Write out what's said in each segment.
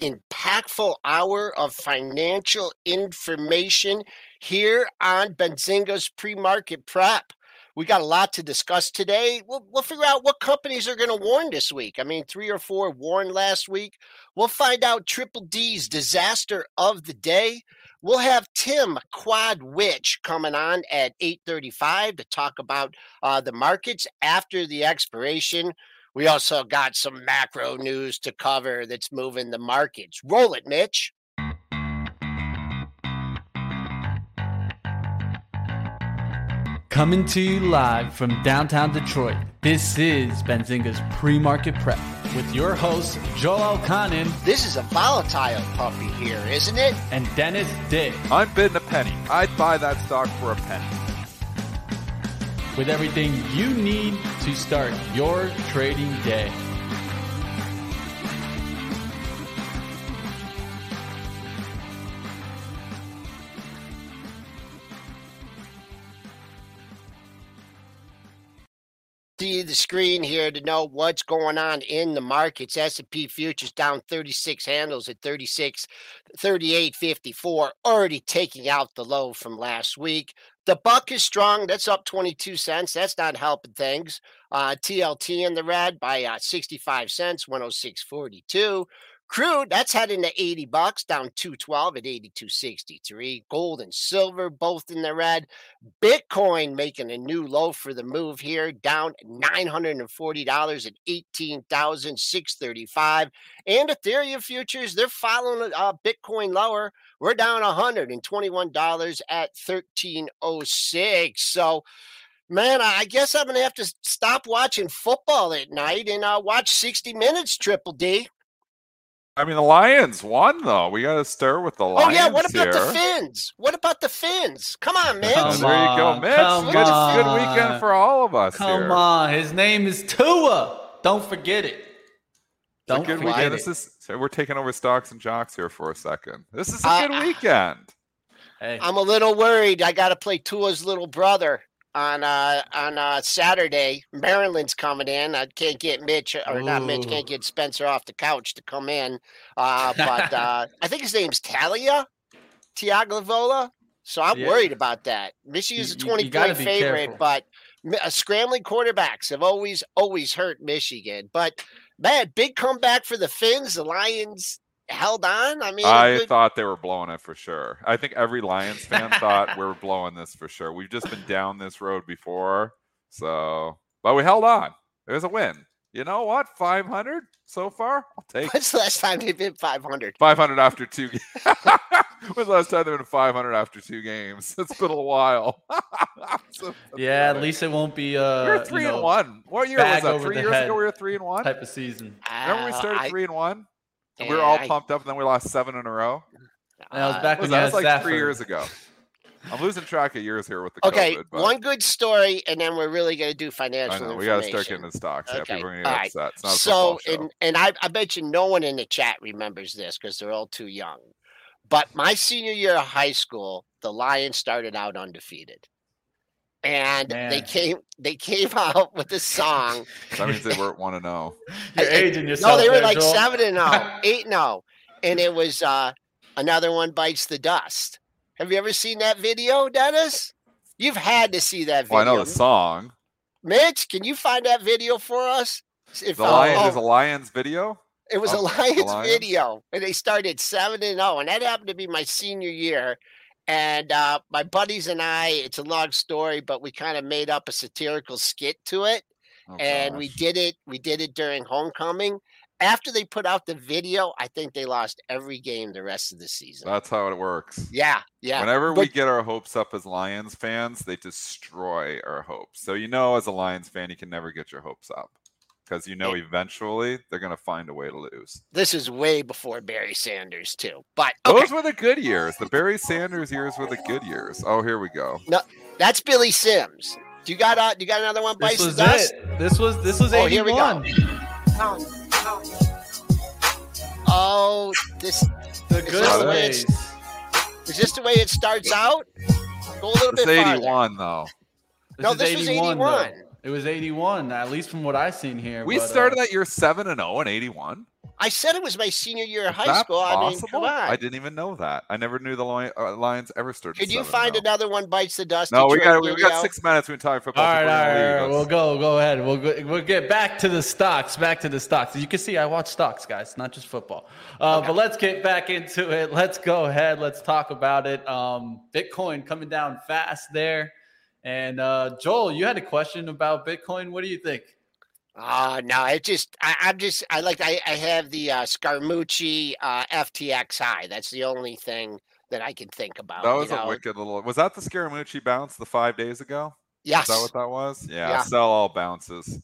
Impactful hour of financial information here on Benzinga's pre-market prep. We got a lot to discuss today. We'll, we'll figure out what companies are going to warn this week. I mean, three or four warned last week. We'll find out Triple D's disaster of the day. We'll have Tim Quad Witch coming on at 8:35 to talk about uh, the markets after the expiration. We also got some macro news to cover that's moving the markets. Roll it, Mitch. Coming to you live from downtown Detroit, this is Benzinga's pre-market prep with your hosts Joel Elconin This is a volatile puppy here, isn't it? and Dennis Dick I'm bidding a penny. I'd buy that stock for a penny. with everything you need to start your trading day. See the screen here to know what's going on in the markets. S&P futures down 36 handles at 36 38.54 already taking out the low from last week. The buck is strong. That's up 22 cents. That's not helping things. Uh, TLT in the red by uh, 65 cents, 106.42. Crude, that's heading to 80 bucks, down 212 at 82.63. Gold and silver both in the red. Bitcoin making a new low for the move here, down $940 at 18,635. And Ethereum futures, they're following uh, Bitcoin lower. We're down $121 at 1306. So, man, I guess I'm going to have to stop watching football at night and uh, watch 60 Minutes Triple D. I mean, the Lions won though. We got to start with the Lions Oh yeah, what about here. the Fins? What about the Fins? Come on, man. And there you go, on, Mitch. come Good, good weekend for all of us Come here. on, his name is Tua. Don't forget it. It's a Don't good forget weekend. it. This is so we're taking over stocks and jocks here for a second. This is a Uh, good weekend. Hey, I'm a little worried. I got to play Tua's little brother on uh on uh Saturday. Maryland's coming in. I can't get Mitch or not Mitch. Can't get Spencer off the couch to come in. Uh, but uh, I think his name's Taulia Tagovailoa. So I'm Yeah. worried about that. Michigan's a You- you- 20 you gotta point favorite, careful. but uh, scrambling quarterbacks have always always hurt Michigan. But man, big comeback for the Fins. The Lions held on. I mean, I good- thought they were blowing it for sure. I think every Lions fan thought we were blowing this for sure. We've just been down this road before, so but we held on. It was a win. You know what? Five hundred so far. I'll take when's the last time they've been 500? 500 after two games. When's the last time they've been 500 after two games? It's been a while. So yeah, at least it won't be we uh were you three know, and one. What year was that? Three years ago, we were three and one. type of season. Remember we Uh, started I- three and one. And we were all I- pumped up, and then we lost seven in a row. And I was uh, back Was that you was had like three years ago. I'm losing track of years here with the Okay, COVID. But one good story, and then we're really going to do I financial know we got to start getting the stocks. Yeah, Okay, people are gonna get upset. It's So, and and I, I bet you no one in the chat remembers this because they're all too young. But my senior year of high school, the Lions started out undefeated. And Man. they came they came out with a song. That means they weren't one to know. You're I- I- aging yourself. No, they were there, like Joel. seven and oh, eight and oh. And it was uh another one bites the dust. Have you ever seen that video, Dennis? You've had to see that video. Well, I know the song. Mitch, can you find that video for us? If The uh, oh, there's a Lions video. it was a Lions Lions? video, and they started seven and zero, and that happened to be my senior year. And uh, my buddies and I, it's a long story, but we kind of made up a satirical skit to it, Oh, and we did it. We did it during homecoming. After they put out the video, I think they lost every game the rest of the season. That's how it works. yeah, yeah. Whenever we get our hopes up as Lions fans, they destroy our hopes. So you know, as a Lions fan, you can never get your hopes up because you know eventually they're going to find a way to lose. this is way before Barry Sanders too. But okay, Those were the good years. The Barry Sanders years were the good years. Oh, here we go. No, that's Billy Sims. Do you got uh, you got another one? This was dust? it. This was this was Oh, here we go. 81. Oh, this The Is good this the way ways. it's- is this the way it starts out? Go a little It's bit farther. 81 though. No, is this was 81, though. 81. It was 81, at least from what I've seen here. We but, uh, started that year 7 and 0 in 81. I said it was my senior year of high that school. I mean, come on. I didn't even know that. I never knew the uh, Lions ever started. Could you 7 find another one bites the dust? No, we got we, we got six minutes. We can talk football. All right, all before right, we all leave. right. We'll go, go ahead. We'll go, we'll get back to the stocks. Back to the stocks. As you can see, I watch stocks, guys, not just football. Uh, But let's get back into it. Let's go ahead. Let's talk about it. Um, Bitcoin coming down fast there. And uh, Joel, you had a question about Bitcoin. What do you think? Uh no, it just I, I'm just I like I, I have the uh Scaramucci uh FTX high. That's the only thing that I can think about. That you was a know? wicked little. Was that the Scaramucci bounce the five days ago? Yes. Is that what that was? Yeah, Yeah. sell all bounces.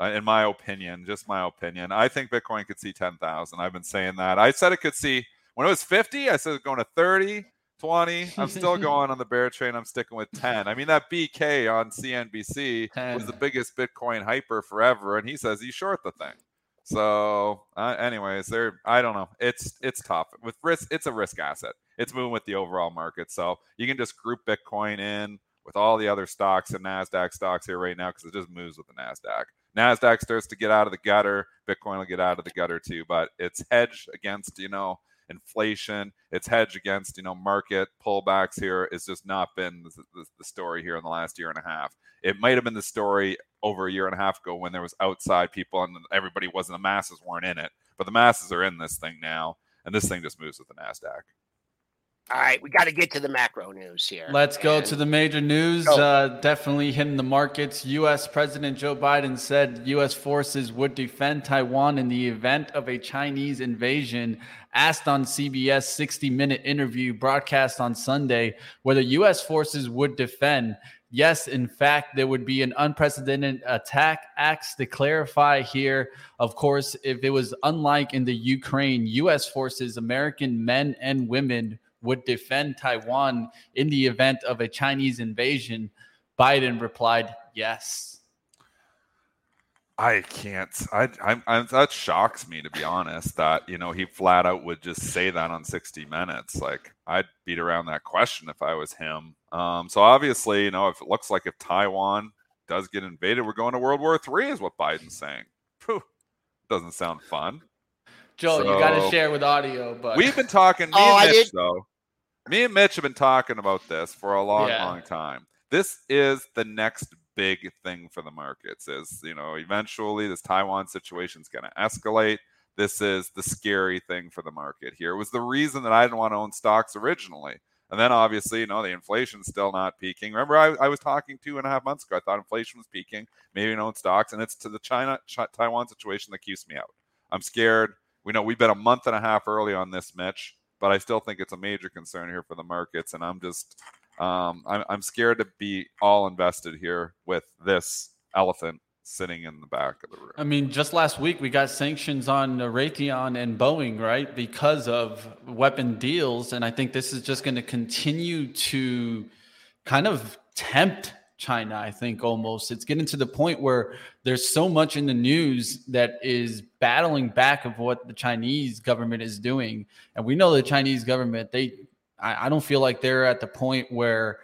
Uh, in my opinion, just my opinion, I think Bitcoin could see 10,000. I've been saying that. I said it could see, when it was 50, I said it was going to 30, 20. I'm still going on the bear train. I'm sticking with 10. I mean, that BK on CNBC was the biggest Bitcoin hyper forever, and he says he's short the thing. So, uh, anyways, there. I don't know. It's it's tough with risk. It's a risk asset. It's moving with the overall market, so you can just group Bitcoin in with all the other stocks and Nasdaq stocks here right now because it just moves with the Nasdaq. Nasdaq starts to get out of the gutter. Bitcoin will get out of the gutter too, but it's hedged against you know inflation. It's hedge against you know market pullbacks. Here it's just not been the, the, the story here in the last year and a half. It might have been the story over a year and a half ago when there was outside people and everybody wasn't the masses weren't in it, but the masses are in this thing now, and this thing just moves with the Nasdaq. All right, we got to get to the macro news here. Let's go And- to the major news. Uh, definitely hitting the markets. U.S. President Joe Biden said U.S. forces would defend Taiwan in the event of a Chinese invasion. Asked on CBS 60 minute interview broadcast on Sunday whether U.S. forces would defend. Yes, in fact, there would be an unprecedented attack. Acts to clarify here, of course, if it was unlike in the Ukraine, U.S. forces, American men and women would defend Taiwan in the event of a Chinese invasion? Biden replied, yes. I can't. I, I'm, I'm. That shocks me to be honest. That you know he flat out would just say that on 60 Minutes. Like I'd beat around that question if I was him. Um. So obviously, you know, if it looks like if Taiwan does get invaded, we're going to World War Three, is what Biden's saying. Phew, doesn't sound fun. Joe, you got to share with audio, but We've been talking. Me Oh, I and Mitch, did- though. Me and Mitch have been talking about this for a long, Yeah. long time. This is the next big thing for the markets. Is you know, eventually this Taiwan situation is going to escalate. This is the scary thing for the market here. It was the reason that I didn't want to own stocks originally. And then obviously, you know, the inflation's still not peaking. Remember, I, I was talking two and a half months ago. I thought inflation was peaking, maybe in own stocks, and it's to the China Chi- Taiwan situation that keeps me out. I'm scared. We know we've been a month and a half early on this, Mitch, but I still think it's a major concern here for the markets. And I'm just, um, I'm, I'm scared to be all invested here with this elephant sitting in the back of the room. I mean, just last week we got sanctions on Raytheon and Boeing, right? Because of weapon deals. And I think this is just going to continue to kind of tempt China. I think almost it's getting to the point where there's so much in the news that is battling back of what the Chinese government is doing, and we know the Chinese government they. I, I don't feel like they're at the point where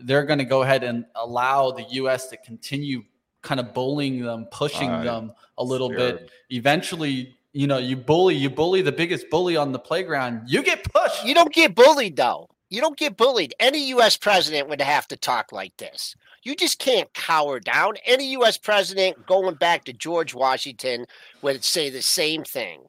they're going to go ahead and allow the U.S. to continue kind of bullying them, pushing uh, them a little scared. bit. Eventually, you know, you bully, you bully the biggest bully on the playground, you get pushed. You don't get bullied though. You don't get bullied. Any U.S. president would have to talk like this. You just can't cower down. Any U.S. president going back to George Washington would say the same thing.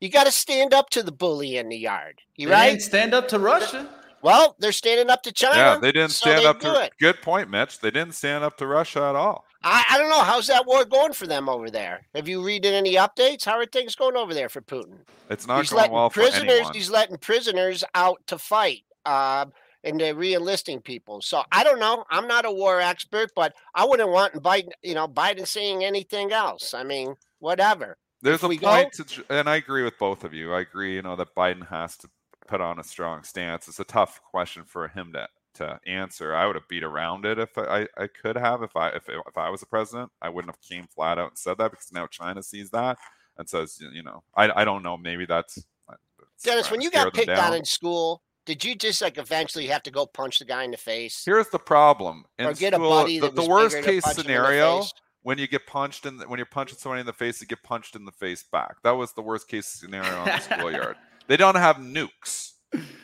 You got to stand up to the bully in the yard. You they right? Stand up to Russia. Well, they're standing up to China. Yeah, they didn't so stand they up to. it. Good point, Mitch. They didn't stand up to Russia at all. I, I don't know. How's that war going for them over there? Have you read any updates? How are things going over there for Putin? It's not he's going well prisoners, for anyone. He's letting prisoners out to fight. Uh, and they're re-enlisting people. So I don't know. I'm not a war expert, but I wouldn't want Biden, you know, Biden saying anything else. I mean, whatever. There's If a point, go- to, and I agree with both of you. I agree, you know, that Biden has to put on a strong stance. It's a tough question for him to to answer. I would have beat around it if I, I could have. If I if if I was the president, I wouldn't have came flat out and said that because now China sees that and says, you know, I I don't know. Maybe that's. that's Dennis, when you got picked on in school, did you just like eventually have to go punch the guy in the face? Here's the problem. In or get a school, buddy the, that the was worst case punch the scenario when you get punched in the, when you're punching somebody in the face, you get punched in the face back. That was the worst case scenario on the schoolyard. They don't have nukes.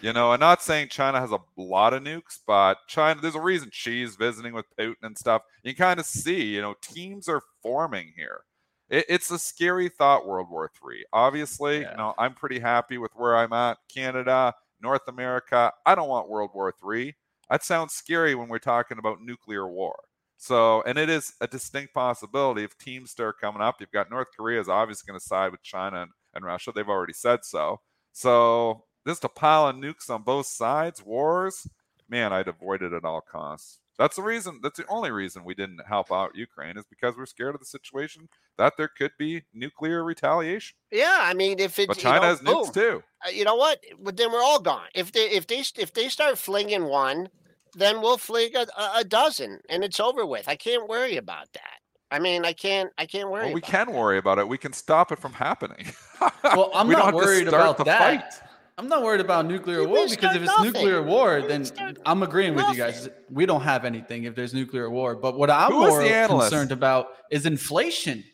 You know, I'm not saying China has a lot of nukes, but China, there's a reason she's visiting with Putin and stuff. You kind of see, you know, teams are forming here. It, it's a scary thought, World War Three. Obviously, Yeah. you know, I'm pretty happy with where I'm at. Canada, North America. I don't want World War Three. That sounds scary when we're talking about nuclear war. So, and it is a distinct possibility if teams start coming up. You've got North Korea is obviously going to side with China and, and Russia. They've already said so. So, just a pile of nukes on both sides, wars, man, I'd avoid it at all costs. That's the reason. That's the only reason we didn't help out Ukraine is because we're scared of the situation that there could be nuclear retaliation. Yeah, I mean, if it's But you know, has nukes boom. too. Uh, you know what? But then we're all gone. If they if they if they start flinging one, then we'll fling a, a- a dozen, and it's over with. I can't worry about that. I mean, I can't I can't worry. Well, we about can worry about it. We can stop it from happening. Well, I'm We don't not have to worried start about the that. fight. I'm not worried about nuclear We war because if it's nothing. nuclear war, We then I'm agreeing with you guys. We don't have anything if there's nuclear war. But what I'm Who more concerned about is inflation.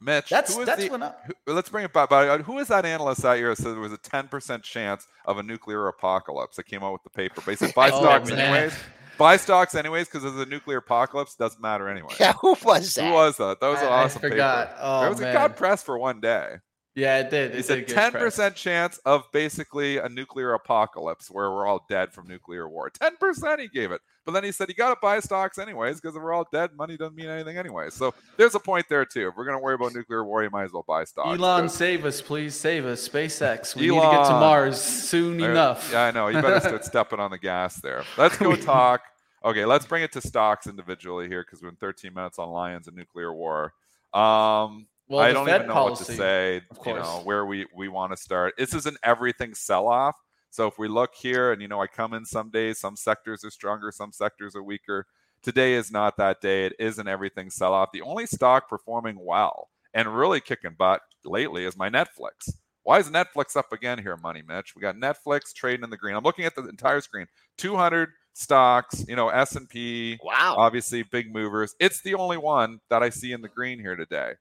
Mitch, That's who is that's the, when I, who, let's bring it back. But uh, who is that analyst that year that said there was a 10% chance of a nuclear apocalypse that came out with the paper? But he said buy Oh, stocks man. anyways. Buy stocks anyways because of the nuclear apocalypse doesn't matter anyway. Yeah, who was that? Who was that? That was an I- I forgot. paper. Oh, it was man. a got press for one day. Yeah, it did. He It said did get ten percent chance of basically a nuclear apocalypse where we're all dead from nuclear war. Ten percent he gave it, but then he said you got to buy stocks anyways because if we're all dead, money doesn't mean anything anyway. So there's a point there too. If we're gonna worry about nuclear war, you might as well buy stocks. Elon, save us, please save us. SpaceX. We need to get to Mars soon There- enough. Yeah, I know. You better start stepping on the gas there. Let's go talk. Okay, let's bring it to stocks individually here because we're in 13 minutes on Lions and nuclear war. Um, Well, I don't Fed even know what to say. of You know where we we want to start. This is an everything sell off. So if we look here, and you know, I come in some days, some sectors are stronger, some sectors are weaker. Today is not that day. It is an everything sell off. The only stock performing well and really kicking butt lately is my Netflix. Why is Netflix up again here, Money Mitch? We got Netflix trading in the green. I'm looking at the entire screen. 200 stocks, you know, S&P, Wow. obviously big movers. It's the only one that I see in the green here today.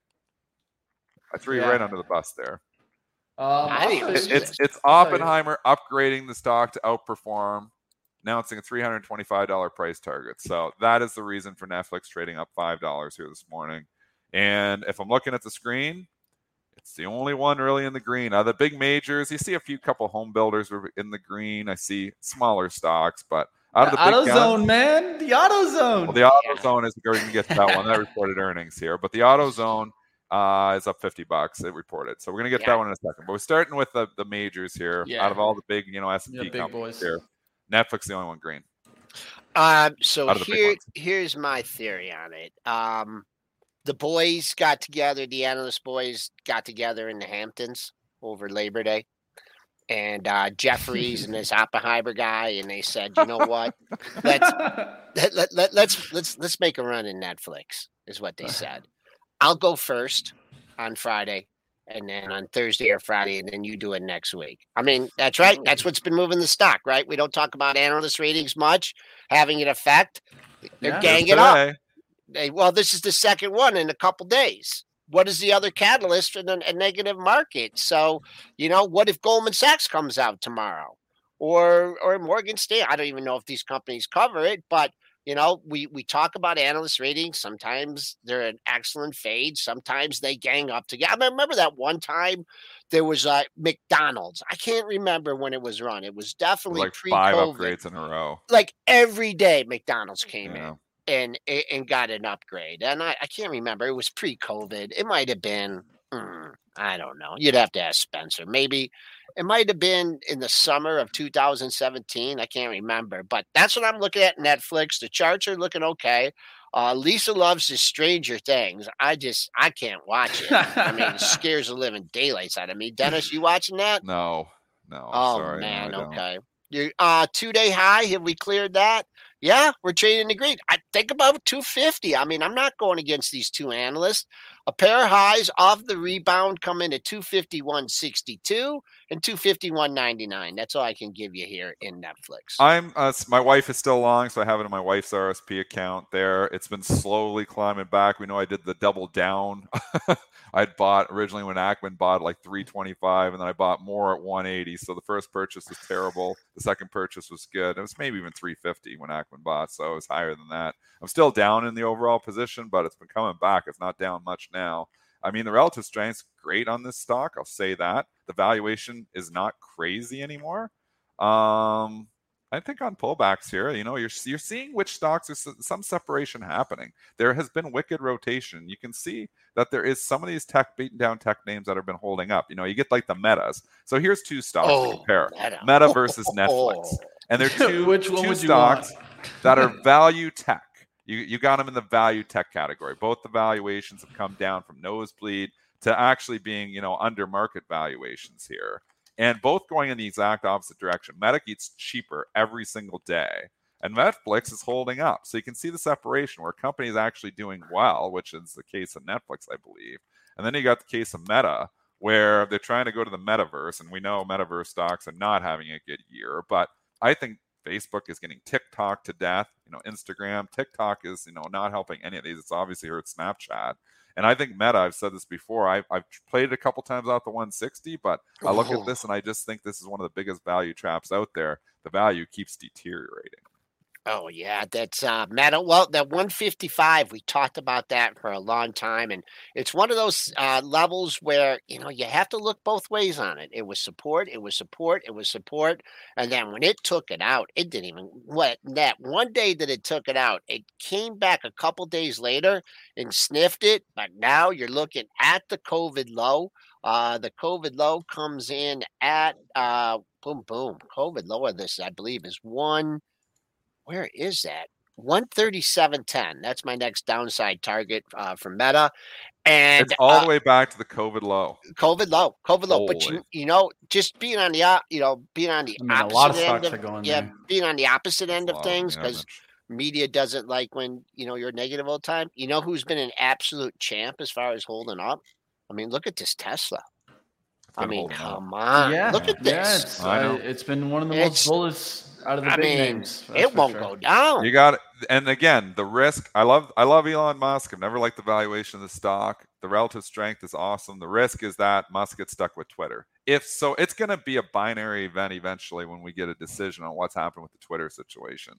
I threw you right under the bus there. Um, I didn't I'll even It- show see you- it's it's I'll tell you. Oppenheimer upgrading the stock to outperform, announcing a $325 price target. So that is the reason for Netflix trading up five dollars here this morning. And if I'm looking at the screen, it's the only one really in the green. Uh, the big majors, you see a few couple home builders were in the green. I see smaller stocks, but out of the The big auto guns, zone, man. The auto zone. well, the auto Yeah. zone is going to get to that one. That reported earnings here, but the auto zone uh, is up 50 bucks. It reported, so we're going to get Yeah. that one in a second. But we're starting with the, the majors here. Yeah. Out of all the big, you know, S and Yeah, P big companies boys. here, Netflix the only one green. Um, so Out of the big here, here's my theory on it. Um, the boys got together, the analyst boys got together in the Hamptons over Labor Day, and uh, Jefferies and this Oppenheimer guy, and they said, you know what, let's let, let, let, let's let's let's make a run in Netflix, is what they said. I'll go first on Friday, and then on Thursday or Friday, and then you do it next week. I mean, that's right. Mm. That's what's been moving the stock, right? We don't talk about analyst ratings much having an effect. They're Yeah. ganging up. They, well, this is the second one in a couple days. What is the other catalyst for the, a negative market? So, you know, what if Goldman Sachs comes out tomorrow, or or Morgan Stanley? I don't even know if these companies cover it, but you know, we we talk about analyst ratings. Sometimes they're an excellent fade. Sometimes they gang up together. I remember that one time there was a McDonald's. I can't remember when it was run. It was definitely like pre five upgrades in a row. Like every day, McDonald's came Yeah. in and and got an upgrade. And I, I can't remember. It was pre-COVID. It might have been. mm, I don't know. You'd have to ask Spencer. Maybe it might have been in the summer of 2017. I can't remember. But that's what I'm looking at Netflix. The charts are looking okay. Uh, Lisa loves the Stranger Things. I just I can't watch it. I mean, it scares the living daylights out of me. Dennis, you watching that? No, no. Oh sorry, man, don't. okay. Your uh two day high, have we cleared that? Yeah, we're trading the green. I think about 250. I mean, I'm not going against these two analysts. A pair of highs off the rebound come in at 251.62 and 251.99. That's all I can give you here in Netflix. I'm uh, my wife is still long, so I have it in my wife's RSP account there. It's been slowly climbing back. We know I did the double down. I'd bought originally when Ackman bought like 325, and then I bought more at 180. So the first purchase was terrible. The second purchase was good. It was maybe even 350 when Ackman bought, so it was higher than that. I'm still down in the overall position, but it's been coming back. It's not down much now. I mean, the relative strength's great on this stock. I'll say that. The valuation is not crazy anymore. Um, I think on pullbacks here, you know, you're you're seeing which stocks there's some separation happening. There has been wicked rotation. You can see that there is some of these tech beaten down tech names that have been holding up. You know, you get like the metas. So here's two stocks to compare: Meta. Meta versus Netflix, Oh, and they're two Which one two would you want? stocks that are value tech. You you got them in the value tech category. Both the valuations have come down from nosebleed to actually being you know under market valuations here, and both going in the exact opposite direction. Meta gets cheaper every single day, and Netflix is holding up. So you can see the separation where a company is actually doing well, which is the case of Netflix, I believe. And then you got the case of Meta, where they're trying to go to the metaverse, and we know metaverse stocks are not having a good year, but I think Facebook is getting TikTok to death. You know, Instagram, TikTok is you know not helping any of these. It's obviously hurt Snapchat, and I think Meta. I've said this before. I've, I've played it a couple times out the 160, but I look Oh. at this and I just think this is one of the biggest value traps out there. The value keeps deteriorating. Oh yeah, that's uh metal. Well, that 155, we talked about that for a long time, and it's one of those uh levels where you know you have to look both ways on it. It was support, it was support, it was support, and then when it took it out, it didn't even what that one day that it took it out, it came back a couple days later and sniffed it, but now you're looking at the COVID low. Uh the COVID low comes in at uh boom boom. COVID low of this, I believe, is one where is that? 137.10. That's my next downside target uh, for Meta. And It's all uh, the way back to the COVID low. COVID low, COVID low. But you, you know, just being on the, you know, being on the I mean, a opposite lot of end of, are going yeah, there. being on the opposite end of things because media doesn't like when you know you're negative all the time. You know who's been an absolute champ as far as holding up? I mean, look at this Tesla. It's I mean, come on, yeah, look at Yeah, this. it's, uh, it's been one of the It's- most bullish out of the I big mean, names. it won't sure. go down. You got it. And again, the risk. I love. I love Elon Musk. I've never liked the valuation of the stock. The relative strength is awesome. The risk is that Musk gets stuck with Twitter. If so, it's going to be a binary event eventually when we get a decision on what's happened with the Twitter situation.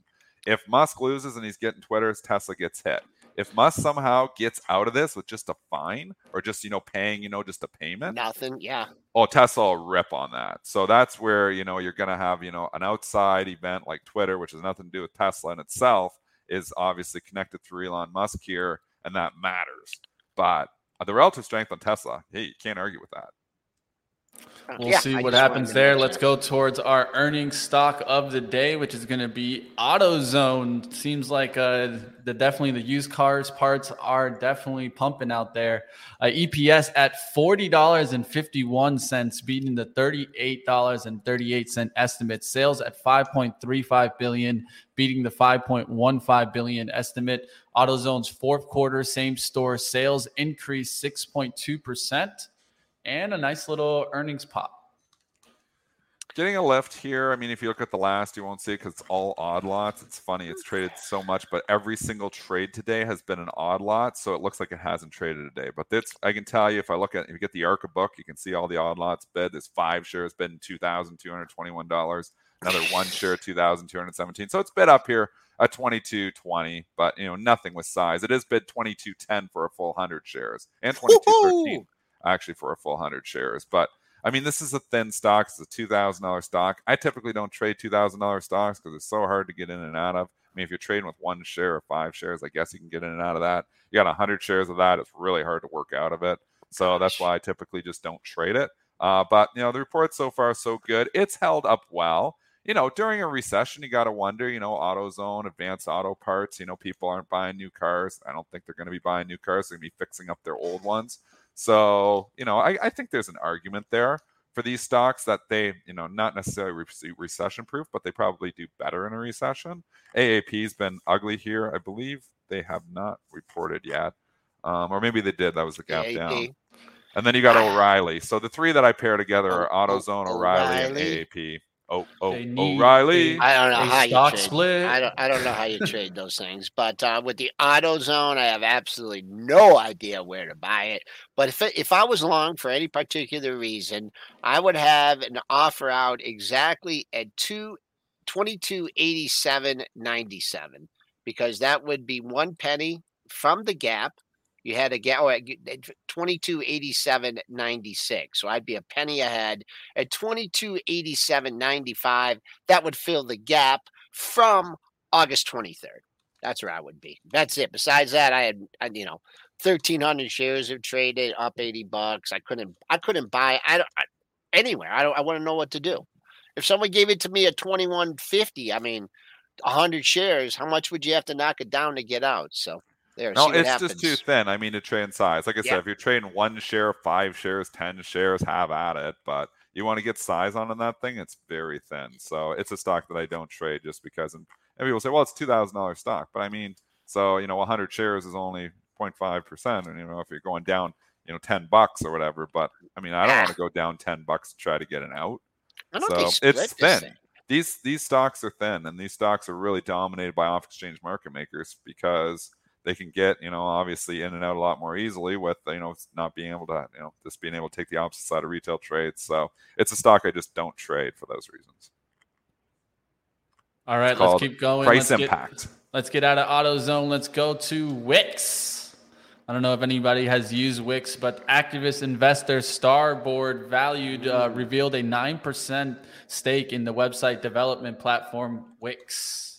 If Musk loses and he's getting Twitter, Tesla gets hit. If Musk somehow gets out of this with just a fine or just you know paying you know just a payment, Nothing. Yeah. oh tesla will rip on that so that's where you know you're going to have you know an outside event like twitter which has nothing to do with tesla in itself is obviously connected through elon musk here and that matters but the relative strength on tesla hey you can't argue with that We'll yeah, see what happens there. Let's go towards our earning stock of the day, which is going to be AutoZone. Seems like uh, the definitely the used cars parts are definitely pumping out there. Uh, EPS at forty dollars and fifty one cents, beating the thirty eight dollars and thirty eight cent estimate. Sales at five point three five billion, beating the five point one five billion estimate. AutoZone's fourth quarter same store sales increased six point two percent and a nice little earnings pop. Getting a lift here. I mean, if you look at the last, you won't see it because it's all odd lots. It's funny. It's traded so much, but every single trade today has been an odd lot. So it looks like it hasn't traded today. But that's, I can tell you, if I look at, if you get the ARCA book, you can see all the odd lots bid. There's five shares bid in $2,221. Another one share, 2,217. So it's bid up here at 22.20, but you know, nothing with size. It is bid 22.10 for a full 100 shares and 22.13 actually for a full 100 shares. But I mean, this is a thin stock. It's a $2,000 stock. I typically don't trade $2,000 stocks because it's so hard to get in and out of. I mean, if you're trading with one share or five shares, I guess you can get in and out of that. You got 100 shares of that. It's really hard to work out of it. So that's why I typically just don't trade it. Uh, but, you know, the report so far so good. It's held up well. You know, during a recession, you got to wonder, you know, AutoZone, advanced auto parts, you know, people aren't buying new cars. I don't think they're going to be buying new cars. They're going to be fixing up their old ones. So, you know, I, I think there's an argument there for these stocks that they, you know, not necessarily re- recession proof, but they probably do better in a recession. AAP's been ugly here. I believe they have not reported yet. Um, or maybe they did. That was the gap AAP. down. And then you got O'Reilly. So the three that I pair together are AutoZone, O'Reilly, O'Reilly. and AAP. Oh, oh, O'Reilly. I don't know how you trade. Split. I don't. I don't know how you trade those things. But uh, with the AutoZone, I have absolutely no idea where to buy it. But if it, if I was long for any particular reason, I would have an offer out exactly at two twenty two eighty seven ninety seven because that would be one penny from the gap you had a gap oh, 2287.96. Eh, so I'd be a penny ahead at 2287.95. That would fill the gap from August 23rd. That's where I would be. That's it. Besides that, I had, you know, 1300 shares have traded up 80 bucks. I couldn't, I couldn't buy, I don't, I, anywhere. I don't, I want to know what to do. If someone gave it to me at 2150, I mean, 100 shares, how much would you have to knock it down to get out? So, there. No, it's happens. just too thin. I mean, to trade in size. Like I yeah. said, if you're trading one share, five shares, ten shares, have at it. But you want to get size on in that thing, it's very thin. So it's a stock that I don't trade just because. And, and people say, well, it's two thousand dollars stock, but I mean, so you know, 100 shares is only 0.5 percent, and you know, if you're going down, you know, 10 bucks or whatever. But I mean, I don't want to go down 10 bucks to try to get an out. so it's thin. These these stocks are thin, and these stocks are really dominated by off exchange market makers because they can get, you know, obviously in and out a lot more easily with, you know, not being able to, you know, just being able to take the opposite side of retail trades. So it's a stock I just don't trade for those reasons. All right, let's keep going. Price let's impact. Get, let's get out of AutoZone. Let's go to Wix. I don't know if anybody has used Wix, but activist investor Starboard Value uh, revealed a nine percent stake in the website development platform Wix.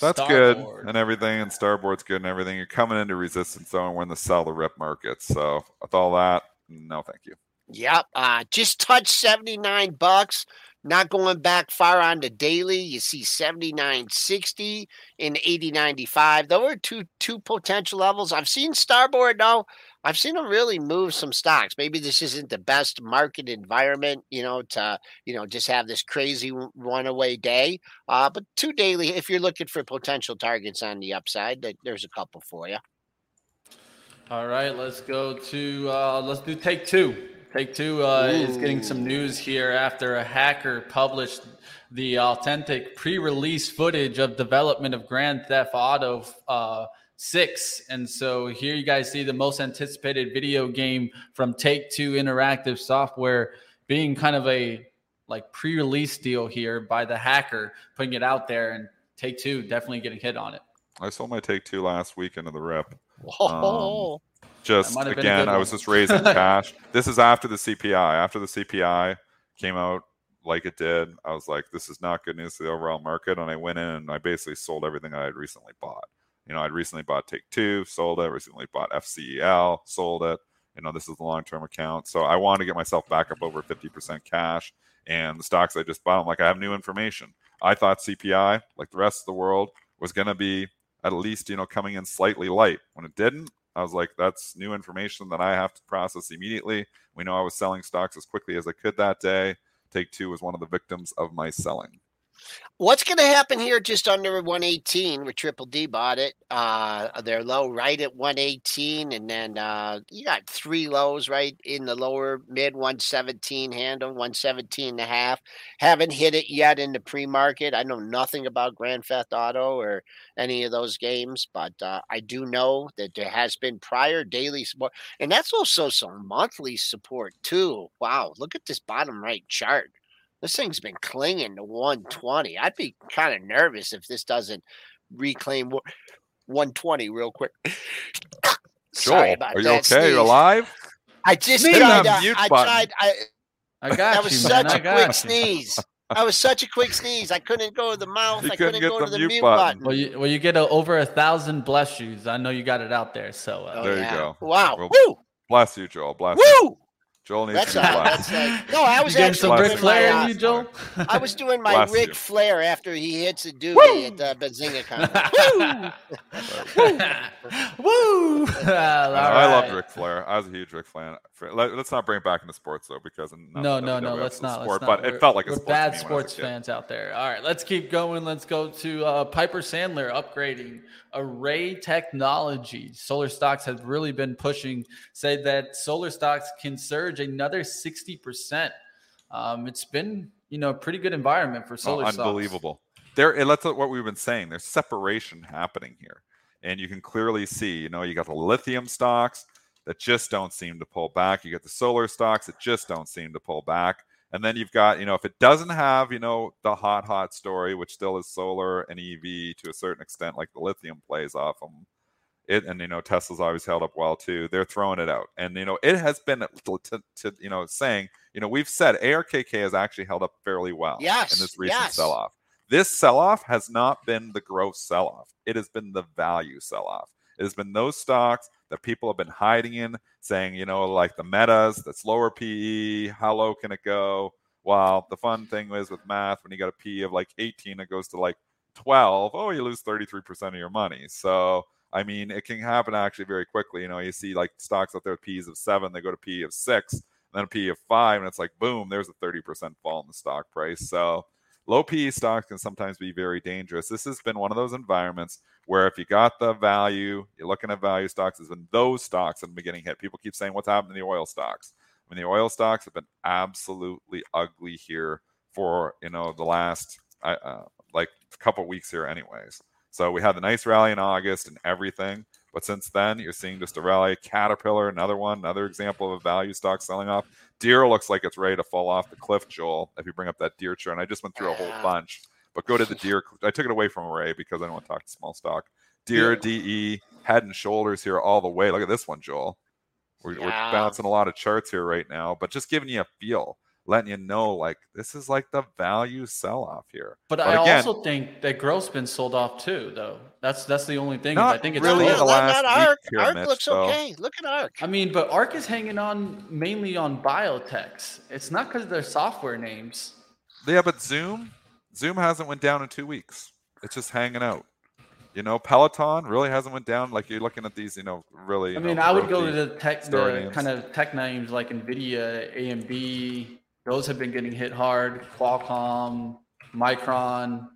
That's Starboard. good and everything, and Starboard's good and everything. You're coming into resistance zone. We're in the sell the rip market. So with all that, no, thank you. Yep. Uh, just touched 79 bucks. Not going back far on the daily. You see 79.60 in 80.95. Those are two two potential levels. I've seen Starboard now I've seen them really move some stocks. Maybe this isn't the best market environment, you know, to you know just have this crazy runaway day. Uh, but two daily, if you're looking for potential targets on the upside, there's a couple for you. All right, let's go to uh, let's do take two. Take two uh, is getting some news here after a hacker published the authentic pre-release footage of development of Grand Theft Auto uh, six. And so here you guys see the most anticipated video game from Take Two Interactive Software being kind of a like pre-release deal here by the hacker, putting it out there, and Take Two definitely getting hit on it. I sold my Take Two last week into the rip. Um, just again, I was just raising cash. This is after the CPI. After the CPI came out like it did, I was like, this is not good news to the overall market. And I went in and I basically sold everything I had recently bought. You know, I'd recently bought Take Two, sold it. Recently bought FCEL, sold it. you know, this is a long term account. So I want to get myself back up over 50% cash. And the stocks I just bought, I'm like, I have new information. I thought CPI, like the rest of the world, was going to be at least, you know, coming in slightly light. When it didn't, I was like, that's new information that I have to process immediately. We know I was selling stocks as quickly as I could that day. Take two was one of the victims of my selling. What's going to happen here just under 118 where Triple D bought it? Uh, they're low right at 118. And then uh, you got three lows right in the lower mid 117 handle, 117 and a half. Haven't hit it yet in the pre market. I know nothing about Grand Theft Auto or any of those games, but uh, I do know that there has been prior daily support. And that's also some monthly support too. Wow. Look at this bottom right chart. This thing's been clinging to 120. I'd be kind of nervous if this doesn't reclaim 120 real quick. Sorry about are you that okay? Sneeze. You're alive? I just tried. Uh, I tried. I, I got that was you, such man. a quick you. sneeze. I was such a quick sneeze. I couldn't go to the mouth. You I couldn't, couldn't go to the mute, button. button. Well, you, well, you get a, over a thousand bless yous. I know you got it out there. So uh, oh, there yeah. you go. Wow. Well, Woo! Bless you, Joel. Bless Woo! you. Joel needs that's to be uh, that's like, No, I was you actually some Ric Flair my, you, Joel. I was doing my Ric you. Flair after he hits a doobie at the Benzinga concert. Woo! Woo! Well, I, I loved Ric Flair. I was a huge Ric Flair. Let, us not bring it back into sports though, because no, no, no, let's not. Sport, let's not. But we're, it felt like we're bad sports fans out there. All right, let's keep going. Let's go to uh, Piper Sandler upgrading Array technology. Solar stocks have really been pushing, say that solar stocks can surge another 60%. Um, it's been, you know, a pretty good environment for solar oh, unbelievable. Stocks. There, that's what we've been saying. There's separation happening here. And you can clearly see, you know, you got the lithium stocks that just don't seem to pull back. You get the solar stocks that just don't seem to pull back. And then you've got, you know, if it doesn't have, you know, the hot, hot story, which still is solar and EV to a certain extent, like the lithium plays off them, it and you know Tesla's always held up well too. They're throwing it out, and you know it has been to, to you know saying, you know, we've said ARKK has actually held up fairly well yes, in this recent yes. sell-off. This sell-off has not been the growth sell-off; it has been the value sell-off. It has been those stocks that people have been hiding in, saying, you know, like the metas, that's lower PE, how low can it go? Well, the fun thing is with math, when you got a PE of like 18, it goes to like 12. Oh, you lose 33% of your money. So, I mean, it can happen actually very quickly. You know, you see like stocks out there with PEs of seven, they go to PE of six, then a PE of five, and it's like, boom, there's a 30% fall in the stock price. So, low PE stocks can sometimes be very dangerous. This has been one of those environments where if you got the value, you're looking at value stocks, it's been those stocks have been getting hit. People keep saying, what's happened to the oil stocks? I mean, the oil stocks have been absolutely ugly here for, you know, the last, uh, like couple weeks here anyways. So we had the nice rally in August and everything. But since then, you're seeing just a rally. Caterpillar, another one, another example of a value stock selling off. Deere looks like it's ready to fall off the cliff, Joel. If you bring up that Deere chart, and I just went through a whole bunch. But go to the Deere. I took it away from Ray because I don't want to talk to small stock. Deere, DE, head and shoulders here all the way. Look at this one, Joel. We're, yeah. we're bouncing a lot of charts here right now, but just giving you a feel letting you know like this is like the value sell off here. But, but I again, also think that growth's been sold off too, though. That's that's the only thing. I think it's really in the last not ARK. Here, ARK Mitch, looks though. okay. Look at ARK. I mean, but ARK is hanging on mainly on biotechs. It's not because they're software names. Yeah, but Zoom, Zoom hasn't went down in two weeks. It's just hanging out. You know, Peloton really hasn't went down. Like you're looking at these, you know, really. I mean, know, I would go to the tech, the kind of tech names like Nvidia, AMD, those have been getting hit hard. Qualcomm, Micron.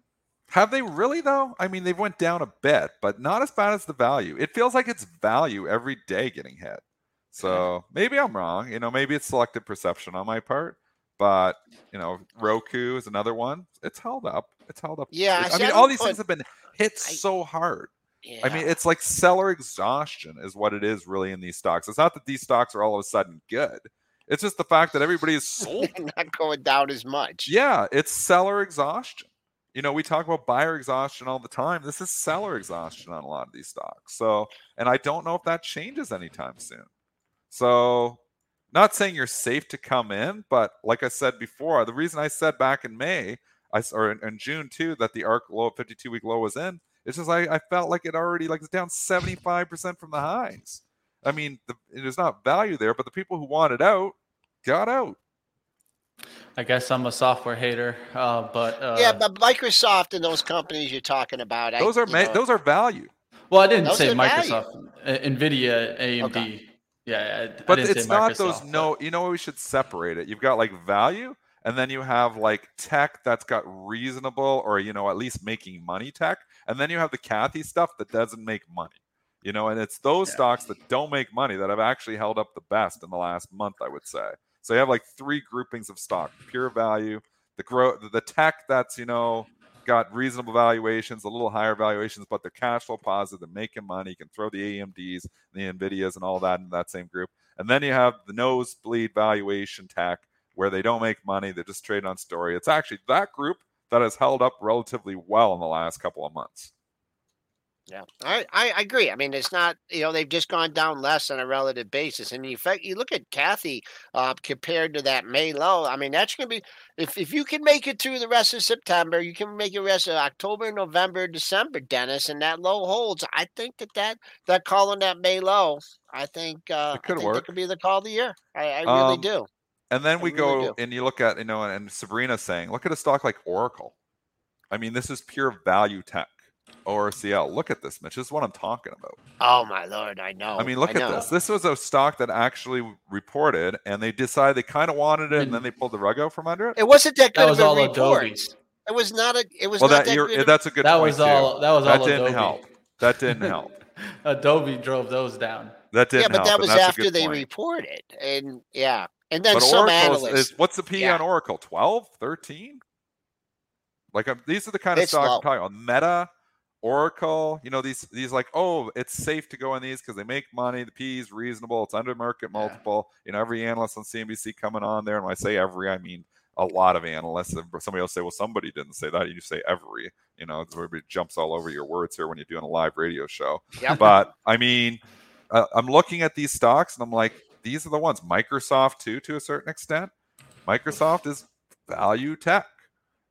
Have they really though? I mean, they went down a bit, but not as bad as the value. It feels like it's value every day getting hit. So maybe I'm wrong. You know, maybe it's selective perception on my part. But you know, Roku is another one. It's held up. It's held up. Yeah, I mean, all these things have been hit I, so hard. Yeah. I mean, it's like seller exhaustion is what it is really in these stocks. It's not that these stocks are all of a sudden good. It's just the fact that everybody is sold. not going down as much. Yeah, it's seller exhaustion. You know, we talk about buyer exhaustion all the time. This is seller exhaustion on a lot of these stocks. So, and I don't know if that changes anytime soon. So, not saying you're safe to come in, but like I said before, the reason I said back in May, I or in, in June too, that the ARK low 52 week low was in, it's just I, I felt like it already like it's down 75% from the highs. I mean, the, there's not value there, but the people who wanted out got out. I guess I'm a software hater, uh, but uh, yeah, but Microsoft and those companies you're talking about, those I, are ma- know, those are value. well, I didn't Those say are value. Microsoft, uh, Nvidia, AMD. Okay. Yeah, I, I But didn't it's say not those Microsoft, no. You know what? We should separate it. You've got like value, and then you have like tech that's got reasonable or you know at least making money tech, and then you have the Cathie stuff that doesn't make money. You know, and it's those Yeah. stocks that don't make money that have actually held up the best in the last month, I would say. So you have like three groupings of stock: pure value, the growth, the tech that's you know got reasonable valuations, a little higher valuations, but they're cash flow positive, they're making money. You can throw the AMDs, the Nvidias, and all that in that same group. And then you have the nosebleed valuation tech where they don't make money, they're just trade on story. It's actually that group that has held up relatively well in the last couple of months. Yeah, I, I I agree. I mean, it's not you know they've just gone down less on a relative basis, and in fact, you look at Cathie uh, compared to that May low. I mean, that's going to be if if you can make it through the rest of September, you can make it rest of October, November, December, Dennis, and that low holds. I think that that that call on that May low, I think uh, It I could think work. could be the call of the year. I, I really Um, do. And then I we really go do. and you look at, you know, and Sabrina's saying, look at a stock like Oracle. I mean, this is pure value tech. ORCL. Look at this, Mitch. This is what I'm talking about. Oh my lord, I know. I mean, look at know. this. This was a stock that actually reported, and they decided they kind of wanted it, and then they pulled the rug out from under it. It wasn't that good That of was a all report. Adobe. It was not a. It was Well, not that that good of- that's a good That point was all. too. That was That all That didn't Adobe. help. That didn't help. Adobe drove those down. That didn't yeah, but help. that was after they point. reported, and yeah, and then But some Oracle analysts. is what's the P Yeah. on Oracle? 12, 13? Like um, these are the kind of It's stocks low. I'm talking about. Meta, Oracle, you know, these these like, oh, it's safe to go in these because they make money. The P is reasonable. It's under market Yeah. multiple. You know, every analyst on CNBC coming on there, and when I say every, I mean a lot of analysts. And Somebody will say, well, somebody didn't say that. You say every. You know, everybody jumps all over your words here when you're doing a live radio show. Yeah. But I mean, uh, I'm looking at these stocks and I'm like, these are the ones. Microsoft too, to a certain extent. Microsoft is value tech,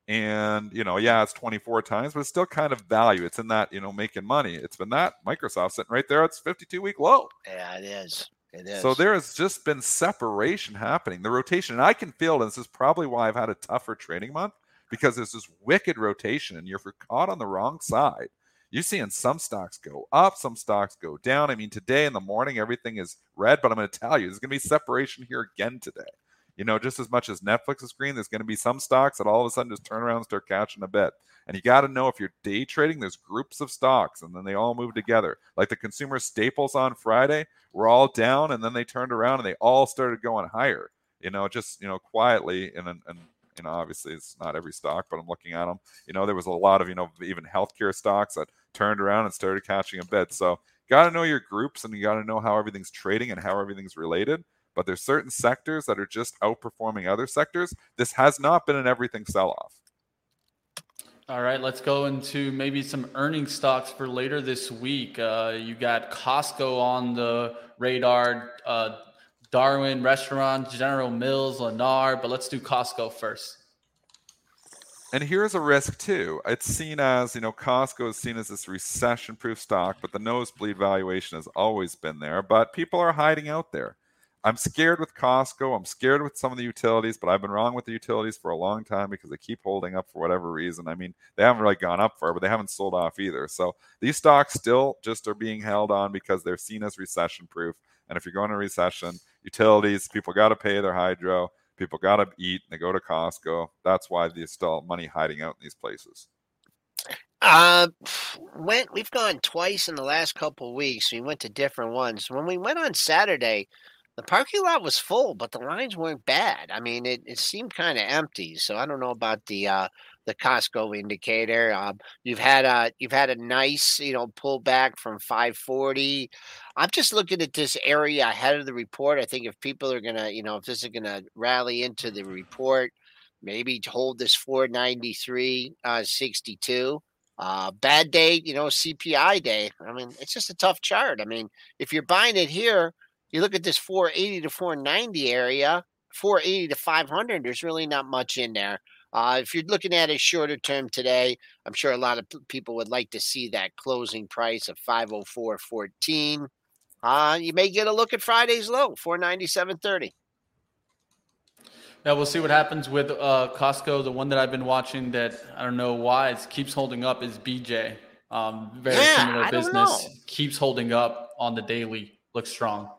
and you know, yeah, it's 24 times, but it's still kind of value. It's in that you know making money. It's been that Microsoft sitting right there. It's 52 week low. yeah, it is. It is. So there has just been separation happening. The rotation, and I can feel, and this is probably why I've had a tougher trading month because there's this wicked rotation, and you're caught on the wrong side. You're seeing some stocks go up, some stocks go down. I mean, today in the morning, everything is red, but I'm going to tell you, there's going to be separation here again today. You know, just as much as Netflix is green, there's going to be some stocks that all of a sudden just turn around and start catching a bit. And you got to know if you're day trading, there's groups of stocks and then they all move together. Like the consumer staples on Friday were all down and then they turned around and they all started going higher, you know, just, you know, quietly. And, and, you know, obviously it's not every stock, but I'm looking at them. You know, there was a lot of, you know, even healthcare stocks that turned around and started catching a bit. So, got to know your groups and you got to know how everything's trading and how everything's related. But there's certain sectors that are just outperforming other sectors. This has not been an everything sell off. All right, let's go into maybe some earning stocks for later this week. Uh, you got Costco on the radar, uh, Darden Restaurant, General Mills, Lennar, but let's do Costco first. And here's a risk too. It's seen as, you know, Costco is seen as this recession proof stock, but the nosebleed valuation has always been there. But people are hiding out there. I'm scared with Costco. I'm scared with some of the utilities, but I've been wrong with the utilities for a long time because they keep holding up for whatever reason. I mean, they haven't really gone up far, but they haven't sold off either. So these stocks still just are being held on because they're seen as recession proof. And if you're going to recession, utilities, people got to pay their hydro, people got to eat, and they go to Costco. That's why there's still money hiding out in these places. Uh, went. We've gone twice in the last couple weeks. We went to different ones. When we went on Saturday, the parking lot was full, but the lines weren't bad. I mean, it, it seemed kind of empty. So I don't know about the uh, the Costco indicator. Um, you've had a you've had a nice you know pullback from 540. I'm just looking at this area ahead of the report. I think if people are gonna you know if this is gonna rally into the report, maybe hold this 493 uh, 62. Uh, bad day, you know, CPI day. I mean, it's just a tough chart. I mean, if you're buying it here, you look at this 480 to 490 area, 480 to 500, there's really not much in there. Uh, if you're looking at a shorter term today, I'm sure a lot of p- people would like to see that closing price of 504.14. Uh, you may get a look at Friday's low, 497.30. Yeah, we'll see what happens with uh, Costco. The one that I've been watching that I don't know why it keeps holding up is BJ. Um, very Yeah, similar I business, keeps holding up on the daily. Looks strong.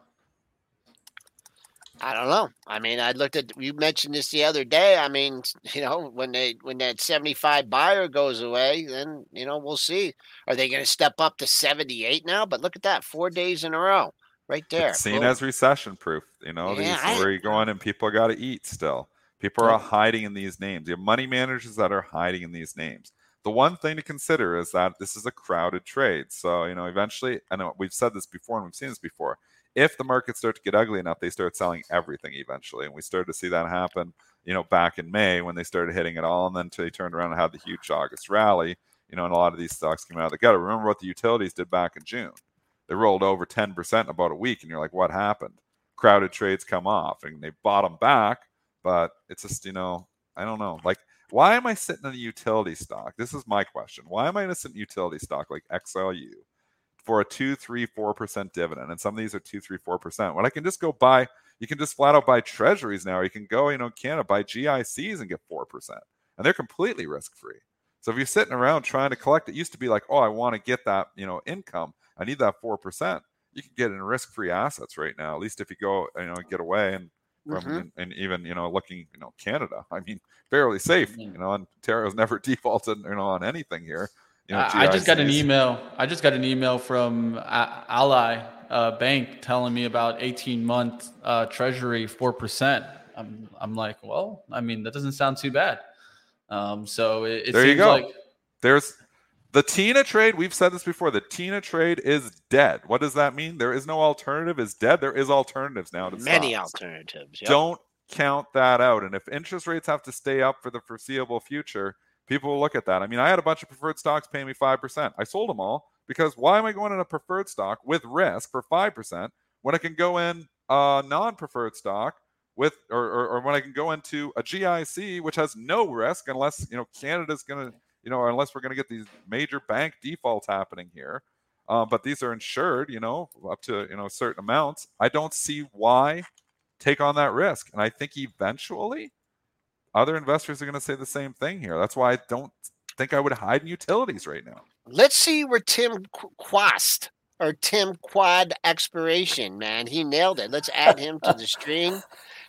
I don't know. I mean, I looked at you mentioned this the other day. I mean, you know, when they when that 75 buyer goes away, then you know, we'll see. Are they going to step up to 78 now? But look at that, 4 days in a row. Right there. It's seen Boom. as recession proof. You know, Yeah, these I- where you go in and people got to eat still. People are hiding in these names. You have money managers that are hiding in these names. The one thing to consider is that this is a crowded trade. So, you know, eventually, I know we've said this before and we've seen this before. If the markets start to get ugly enough, they start selling everything eventually. And we started to see that happen, you know, back in May when they started hitting it all. And then they turned around and had the huge August rally, you know, and a lot of these stocks came out of the gutter. Remember what the utilities did back in June? They rolled over 10% in about a week. And you're like, what happened? Crowded trades come off and they bottom back. But it's just, you know, I don't know. Like, why am I sitting in a utility stock? This is my question. Why am I in a utility stock like XLU for a two, three, four percent dividend? And some of these are two, three, four percent. When I can just go buy, you can just flat out buy treasuries now. You can go, you know, Canada buy GICs and get four percent, and they're completely risk free. So if you're sitting around trying to collect, it used to be like, oh, I want to get that, you know, income. I need that four percent. You can get in risk-free assets right now. At least if you go, you know, get away and from Mhm. and, and even you know looking you know Canada. I mean, fairly safe. You know, Ontario's never defaulted you know on anything here. You know, I I just got an email. I just got an email from A- Ally uh, Bank telling me about 18 month uh, Treasury four percent. I'm I'm like, well, I mean, that doesn't sound too bad. Um, so it, it There you seems go. like There's the Tina trade. We've said this before. The Tina trade is dead. What does that mean? There is no alternative. Is dead. There is alternatives now to Many stocks. alternatives. yep. Don't count that out. And if interest rates have to stay up for the foreseeable future, people will look at that. I mean, I had a bunch of preferred stocks paying me 5%. I sold them all because why am I going in a preferred stock with risk for 5% when I can go in a non preferred stock? With or, or, or when I can go into a GIC which has no risk unless you know Canada's going to you know unless we're going to get these major bank defaults happening here, uh, but these are insured you know up to you know certain amounts. I don't see why take on that risk. And I think eventually other investors are going to say the same thing here. That's why I don't think I would hide in utilities right now. Let's see where Tim Quast or Tim Quad expiration, man. He nailed it. Let's add him to the stream.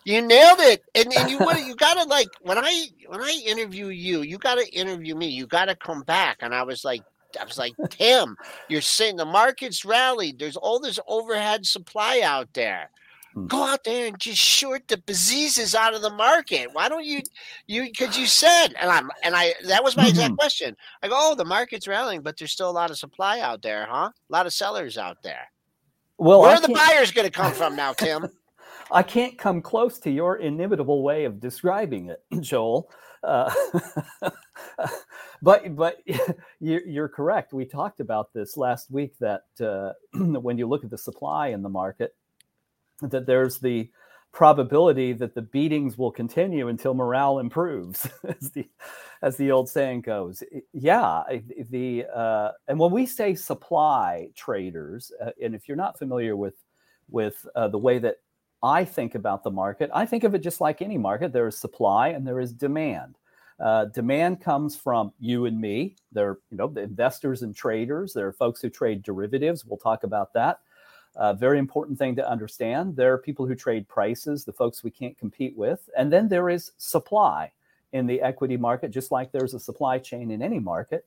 You nailed it. And and you what you gotta like when I when I interview you, you gotta interview me. You gotta come back. And I was like, I was like, Tim, you're saying the market's rallied. There's all this overhead supply out there. Hmm. Go out there and just short the bezizzes out of the market. Why don't you you because you said and I'm and I that was my exact question. I go, oh, the market's rallying, but there's still a lot of supply out there, huh? A lot of sellers out there. Well, Where I are the buyers going to come from now, Tim? I can't come close to your inimitable way of describing it, Joel. Uh, but but you- you're correct. We talked about this last week that uh, when you look at the supply in the market, that there's the probability that the beatings will continue until morale improves, as the as the old saying goes. Yeah, the uh, and when we say supply traders, uh, and if you're not familiar with with uh, the way that I think about the market, I think of it just like any market. There is supply and there is demand. Uh, demand comes from you and me. There, you know, the investors and traders. There are folks who trade derivatives. We'll talk about that. Uh, very important thing to understand. There are people who trade prices, the folks we can't compete with, and then there is supply in the equity market, just like there's a supply chain in any market.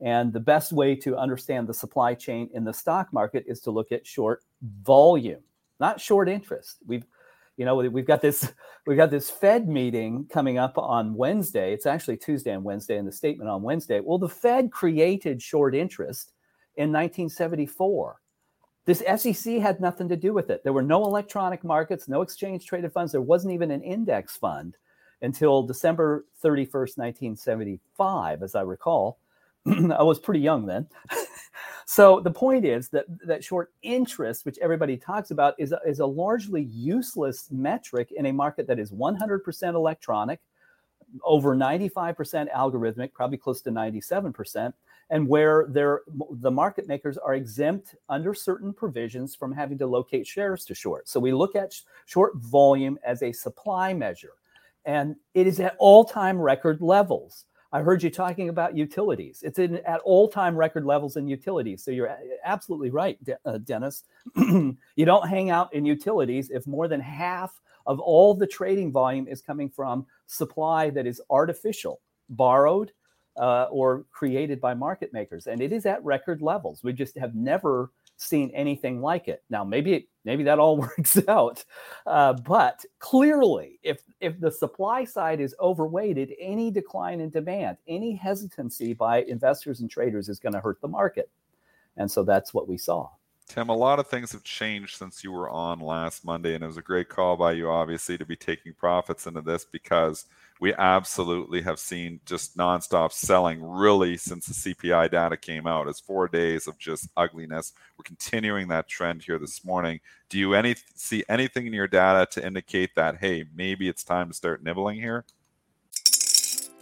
And the best way to understand the supply chain in the stock market is to look at short volume, not short interest. We've, you know, we've got this we've got this Fed meeting coming up on Wednesday. It's actually Tuesday and Wednesday, and the statement on Wednesday. Well, the Fed created short interest in 1974. This SEC had nothing to do with it. There were no electronic markets, no exchange traded funds. There wasn't even an index fund until December 31st, 1975, as I recall. I was pretty young then. so the point is that that short interest, which everybody talks about, is a, is a largely useless metric in a market that is 100% electronic, over 95% algorithmic, probably close to 97%, and where the market makers are exempt under certain provisions from having to locate shares to short. So we look at sh- short volume as a supply measure, and it is at all time record levels. I heard you talking about utilities. It's in, at all time record levels in utilities. So you're absolutely right, De- uh, Dennis. you don't hang out in utilities if more than half of all the trading volume is coming from supply that is artificial, borrowed, uh, or created by market makers. And it is at record levels. We just have never seen anything like it. Now, maybe it, maybe that all works out, uh, but clearly, if if the supply side is overweighted, any decline in demand, any hesitancy by investors and traders is going to hurt the market, and so that's what we saw. Tim, a lot of things have changed since you were on last Monday, and it was a great call by you, obviously, to be taking profits into this because we absolutely have seen just nonstop selling really since the CPI data came out. It's four days of just ugliness. We're continuing that trend here this morning. Do you any see anything in your data to indicate that hey, maybe it's time to start nibbling here?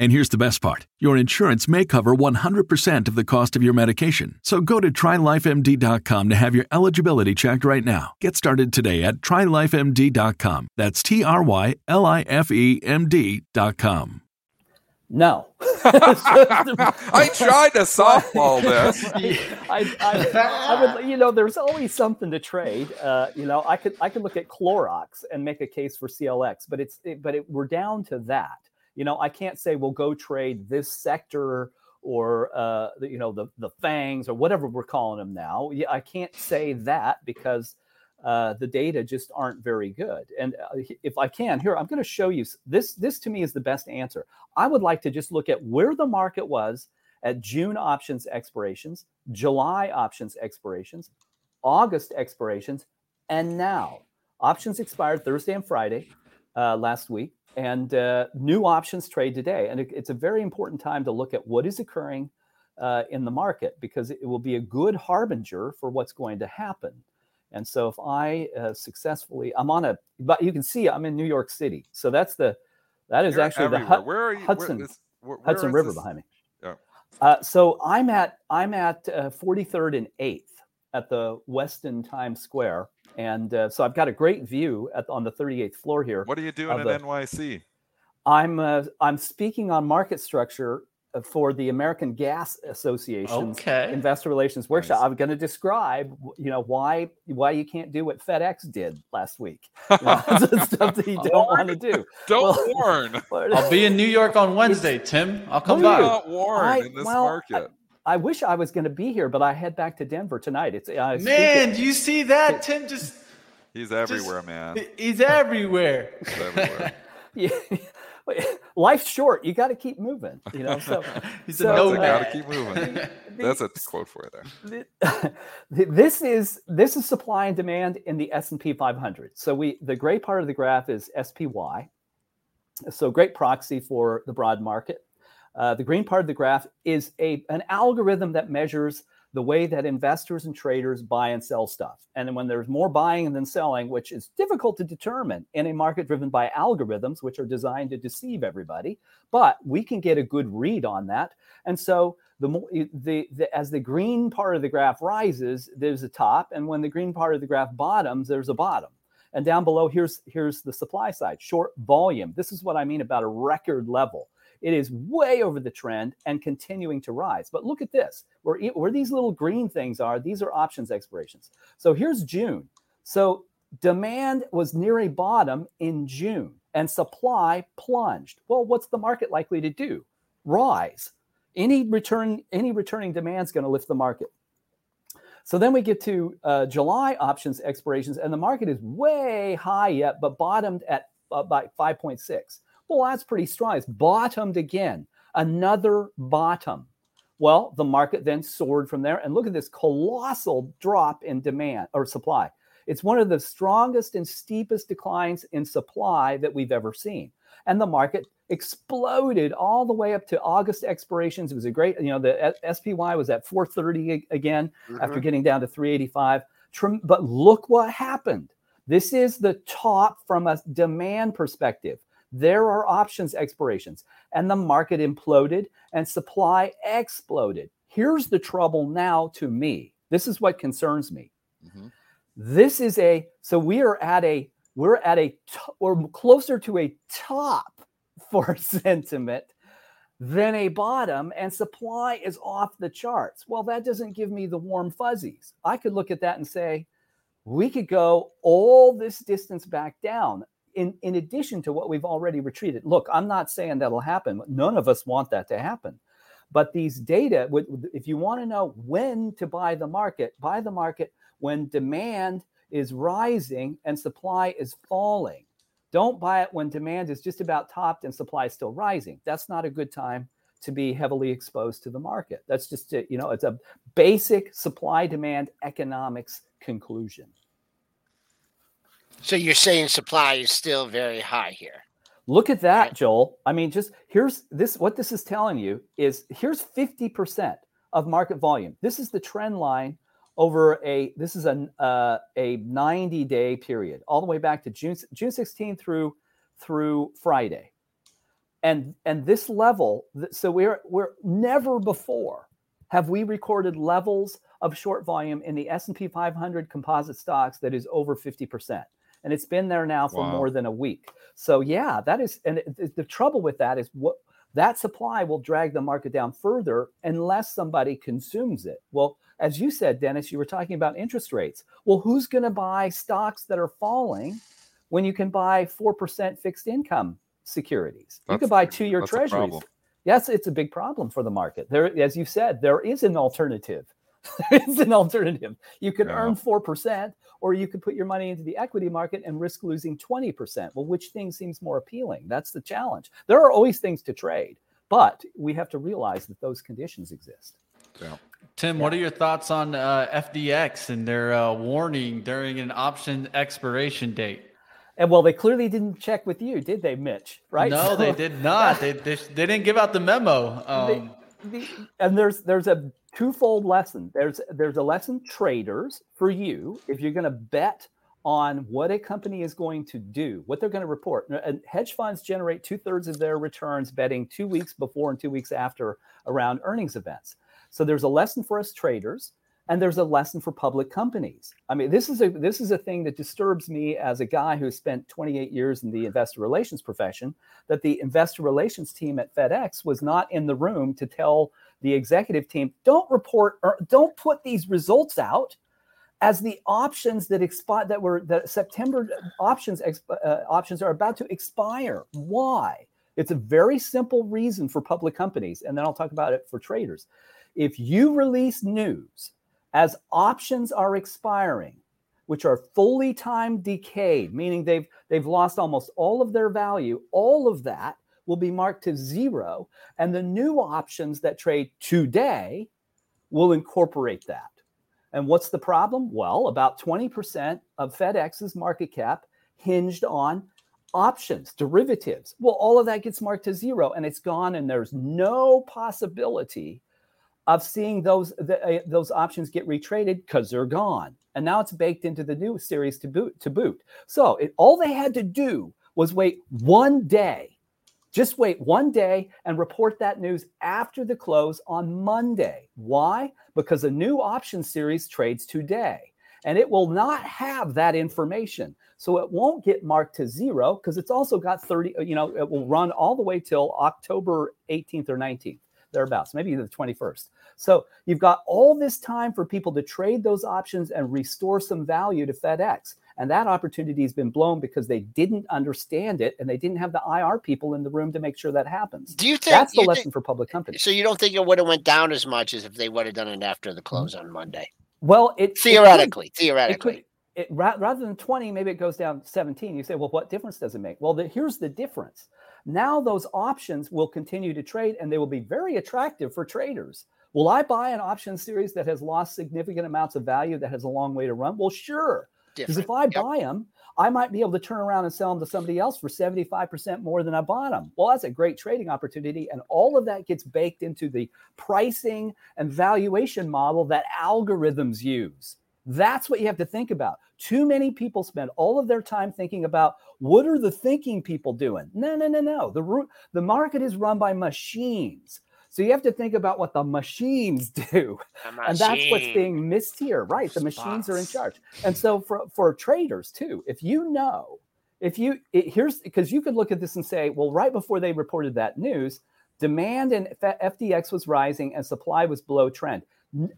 And here's the best part your insurance may cover 100% of the cost of your medication. So go to trylifemd.com to have your eligibility checked right now. Get started today at trylifemd.com. That's T R Y L I F E M D.com. No. I tried to softball this. I, I, I, would, you know, there's always something to trade. Uh, you know, I could, I could look at Clorox and make a case for CLX, but it's, it, but it, we're down to that you know, I can't say, well, go trade this sector or uh, you know the the fangs or whatever we're calling them now. Yeah, I can't say that because uh, the data just aren't very good. And uh, if I can, here I'm going to show you this. This to me is the best answer. I would like to just look at where the market was at June options expirations, July options expirations, August expirations, and now options expired Thursday and Friday uh, last week and uh, new options trade today. And it, it's a very important time to look at what is occurring uh, in the market because it will be a good harbinger for what's going to happen. And so if I uh, successfully, I'm on a, but you can see I'm in New York City. So that's the, that is You're actually everywhere. the Hud- where are you? Hudson, where, this, where, where Hudson River this? behind me. Yeah. Uh, so I'm at, I'm at uh, 43rd and 8th at the Westin Times Square. And uh, so I've got a great view at, on the 38th floor here. What are you doing of at the- NYC? I'm uh, I'm speaking on market structure uh, for the American Gas Association's Okay. investor relations workshop. Nice. I'm going to describe, you know, why why you can't do what FedEx did last week. You know, stuff that you don't want to do. Don't Well- warn. I'll be in New York on Wednesday, Tim. I'll come Will by. you? Warn I- in this well, market. I wish I was going to be here, but I head back to Denver tonight. It's uh, Man, do you see that? Tim just He's everywhere, man. he's everywhere. He's everywhere. yeah. Life's short. You got to keep moving. You know. So He's a so, So nomad. gotta uh, keep moving. That's a quote for you there. th- this is this is supply and demand in the S&P 500. So we the gray part of the graph is SPY. So great proxy for the broad market. Uh, the green part of the graph is a an algorithm that measures the way that investors and traders buy and sell stuff. And when there's more buying than selling, which is difficult to determine in a market driven by algorithms, which are designed to deceive everybody, but we can get a good read on that. And so the more the, the as the green part of the graph rises, there's a top, and when the green part of the graph bottoms, there's a bottom. And down below, here's here's the supply side, short volume. This is what I mean about a record level. It is way over the trend and continuing to rise. But look at this where, where these little green things are, these are options expirations. So here's June. So demand was near a bottom in June and supply plunged. Well, what's the market likely to do? Rise. Any return, any returning demand is going to lift the market. So then we get to uh, July options expirations, and the market is way high yet, but bottomed at about 5.6. Well, that's pretty strong. It's bottomed again, another bottom. Well, the market then soared from there. And look at this colossal drop in demand or supply. It's one of the strongest and steepest declines in supply that we've ever seen. And the market exploded all the way up to August expirations. It was a great, you know, the SPY was at 430 again mm-hmm. after getting down to 385. But look what happened. This is the top from a demand perspective. There are options expirations, and the market imploded and supply exploded. Here's the trouble now to me. This is what concerns me. Mm-hmm. This is a so we are at a we're at a or closer to a top for sentiment than a bottom and supply is off the charts. Well, that doesn't give me the warm fuzzies. I could look at that and say, we could go all this distance back down in, in addition to what we've already retreated. Look, I'm not saying that'll happen. None of us want that to happen. But these data, if you want to know when to buy the market, buy the market when demand is rising and supply is falling. Don't buy it when demand is just about topped and supply is still rising. That's not a good time to be heavily exposed to the market. That's just, a, you know, it's a basic supply demand economics conclusion. So you're saying supply is still very high here. Look at that, Joel. I mean, just here's this what this is telling you is here's 50% of market volume. This is the trend line over a this is a uh, a 90 day period all the way back to June June 16 through through Friday. And and this level so we're we're never before have we recorded levels of short volume in the S&P 500 composite stocks that is over 50% and it's been there now for wow. more than a week. So yeah, that is, and it, the trouble with that is what that supply will drag the market down further unless somebody consumes it. Well, as you said, Dennis, you were talking about interest rates. Well, who's going to buy stocks that are falling when you can buy four percent fixed income securities? That's, you could buy two-year treasuries. Yes, it's a big problem for the market. There, as you said, there is an alternative. it's an alternative. You can yeah. earn 4%, or you could put your money into the equity market and risk losing 20%. Well, which thing seems more appealing? That's the challenge. There are always things to trade, but we have to realize that those conditions exist. Yeah. Tim, yeah. what are your thoughts on uh, FDX and their uh, warning during an option expiration date? And well, they clearly didn't check with you, did they, Mitch? Right? No, so, they did not. they, they, they didn't give out the memo. Um, and there's there's a twofold lesson. There's there's a lesson traders for you if you're going to bet on what a company is going to do, what they're going to report. And hedge funds generate two thirds of their returns betting two weeks before and two weeks after around earnings events. So there's a lesson for us traders and there's a lesson for public companies. I mean, this is a this is a thing that disturbs me as a guy who spent 28 years in the investor relations profession. That the investor relations team at FedEx was not in the room to tell the executive team, don't report or don't put these results out as the options that expire that were the September options uh, options are about to expire. Why? It's a very simple reason for public companies, and then I'll talk about it for traders. If you release news as options are expiring, which are fully time decayed, meaning they've they've lost almost all of their value, all of that will be marked to zero, and the new options that trade today will incorporate that. And what's the problem? Well, about 20% of FedEx's market cap hinged on options, derivatives. Well, all of that gets marked to zero and it's gone, and there's no possibility of seeing those the, uh, those options get retraded because they're gone, and now it's baked into the new series to boot. To boot, so it, all they had to do was wait one day, just wait one day and report that news after the close on Monday. Why? Because a new option series trades today, and it will not have that information. So it won't get marked to zero because it's also got 30, you know, it will run all the way till October 18th or 19th, thereabouts, maybe the 21st. So you've got all this time for people to trade those options and restore some value to FedEx. And that opportunity has been blown because they didn't understand it and they didn't have the IR people in the room to make sure that happens. Do you think that's the lesson think- for public companies? So you don't think it would have went down as much as if they would have done it after the close on Monday? Well, it it could- Theoretically, it theoretically. could it, ra- rather than 20 maybe it goes down 17 you say well what difference does it make well the, here's the difference now those options will continue to trade and they will be very attractive for traders. Will i buy an option series that has lost significant amounts of value that has a long way to run? Well sure because if i Yep. buy them i might be able to turn around and sell them to somebody else for 75% more than i bought them well that's a great trading opportunity and all of that gets baked into the pricing and valuation model that algorithms use that's what you have to think about. Too many people spend all of their time thinking about what are the thinking people doing? No, no, no, no. The the market is run by machines. So you have to think about what the machines do. And that's what's being missed here, right? The machines are in charge. And so for for traders too, if you know, if you it, here's because you could look at this and say, well, right before they reported that news, demand in F- FDX was rising and supply was below trend.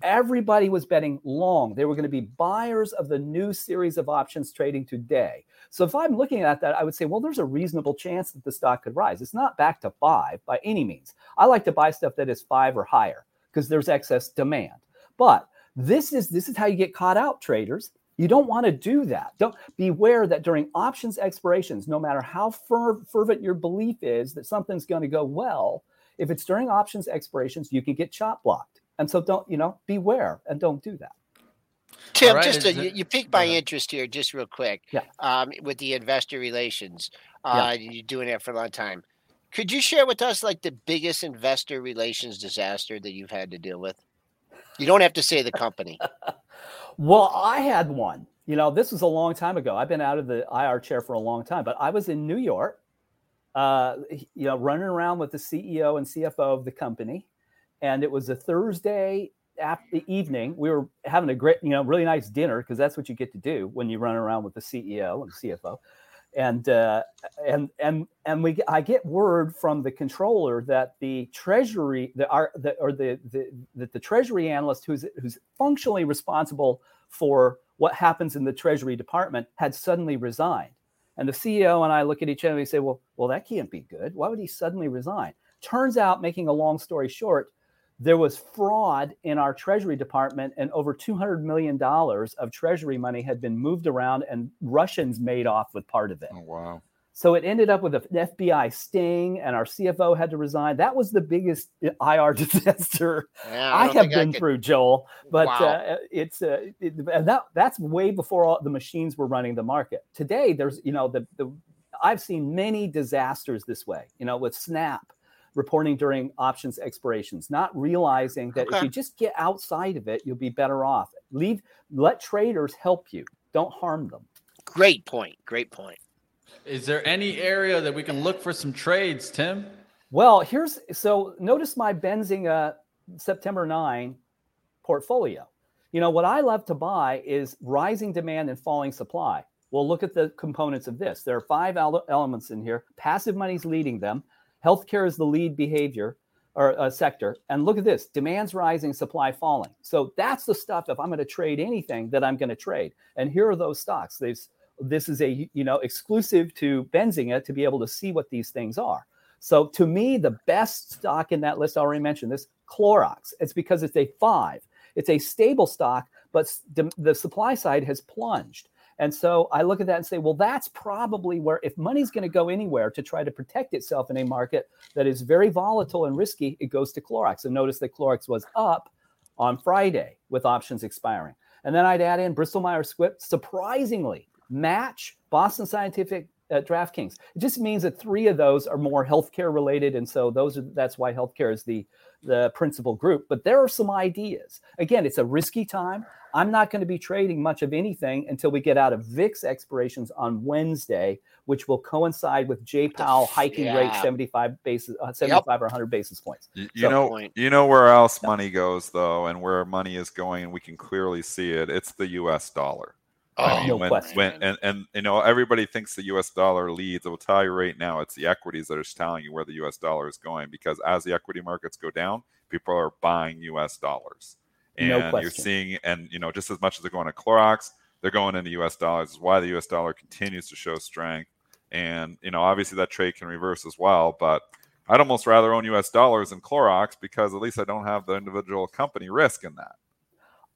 Everybody was betting long. They were going to be buyers of the new series of options trading today. So if I'm looking at that, I would say, well, there's a reasonable chance that the stock could rise. It's not back to five by any means. I like to buy stuff that is five or higher because there's excess demand. But this is this is how you get caught out, traders. You don't want to do that. Don't beware that during options expirations, no matter how fer- fervent your belief is that something's going to go well, if it's during options expirations, you can get chop blocked. And so don't, you know, beware and don't do that. Tim, right, just is to, you, it- you piqued my ahead. interest here, just real quick. Yeah. Um, with the investor relations, Yeah. uh, you're doing that for a long time. Could you share with us like the biggest investor relations disaster that you've had to deal with? You don't have to say the company. Well, I had one. You know, this was a long time ago. I've been out of the IR chair for a long time, but I was in New York, uh, you know, running around with the CEO and CFO of the company. And it was a Thursday after evening. We were having a great, you know, really nice dinner because that's what you get to do when you run around with the CEO and CFO. And uh, and and and we, I get word from the controller that the treasury, the, our, the or the the that the treasury analyst who's who's functionally responsible for what happens in the treasury department had suddenly resigned. And the CEO and I look at each other and we say, well, well, that can't be good. Why would he suddenly resign? Turns out, making a long story short, there was fraud in our treasury department and over $200 million of treasury money had been moved around and Russians made off with part of it. Oh wow. So it ended up with an FBI sting and our CFO had to resign. That was the biggest IR disaster Yeah, I, don't have been could- through, Joel. But Wow. uh, it's uh, it, and that that's way before all the machines were running the market. Today, there's you know the the I've seen many disasters this way. You know, with Snap reporting during options expirations, not realizing that if you just get outside of it, you'll be better off. Leave let traders help you. Don't harm them. Great point. Great point. Is there any area that we can look for some trades, Tim? Well, here's so notice my Benzinga September 9 portfolio. You know, what I love to buy is rising demand and falling supply. Well, look at the components of this. There are five ele- elements in here. Passive money's leading them. Healthcare is the lead behavior or uh, sector. And look at this: demand's rising, supply falling. So that's the stuff. If I'm going to trade anything, that I'm going to trade. And here are those stocks. These this is a you know exclusive to Benzinga to be able to see what these things are. So to me, the best stock in that list, I already mentioned this, Clorox. It's because it's a five. It's a stable stock, but the supply side has plunged. And so I look at that and say, well, that's probably where, if money's going to go anywhere to try to protect itself in a market that is very volatile and risky, it goes to Clorox. And notice that Clorox was up on Friday with options expiring. And then I'd add in Bristol Myers Squibb, surprisingly, Match, Boston Scientific, at DraftKings. It just means that three of those are more healthcare related, and so those are that's why healthcare is the the principal group. But there are some ideas. Again, it's a risky time. I'm not going to be trading much of anything until we get out of VIX expirations on Wednesday, which will coincide with J Powell hiking Yeah. rate 75 basis, uh, 75 or 100 basis points. You, you So- know, you know where else money goes though, and where money is going, and we can clearly see it. It's the U.S. dollar. I Oh, mean, no when, question. when and, and you know everybody thinks the U.S. dollar leads. I will tell you right now, it's the equities that are telling you where the U.S. dollar is going because as the equity markets go down, people are buying U.S. dollars, and No you're seeing and you know just as much as they're going to Clorox, they're going into U.S. dollars. Is why the U.S. dollar continues to show strength, and you know obviously that trade can reverse as well, but. I'd almost rather own U.S. dollars than Clorox because at least I don't have the individual company risk in that.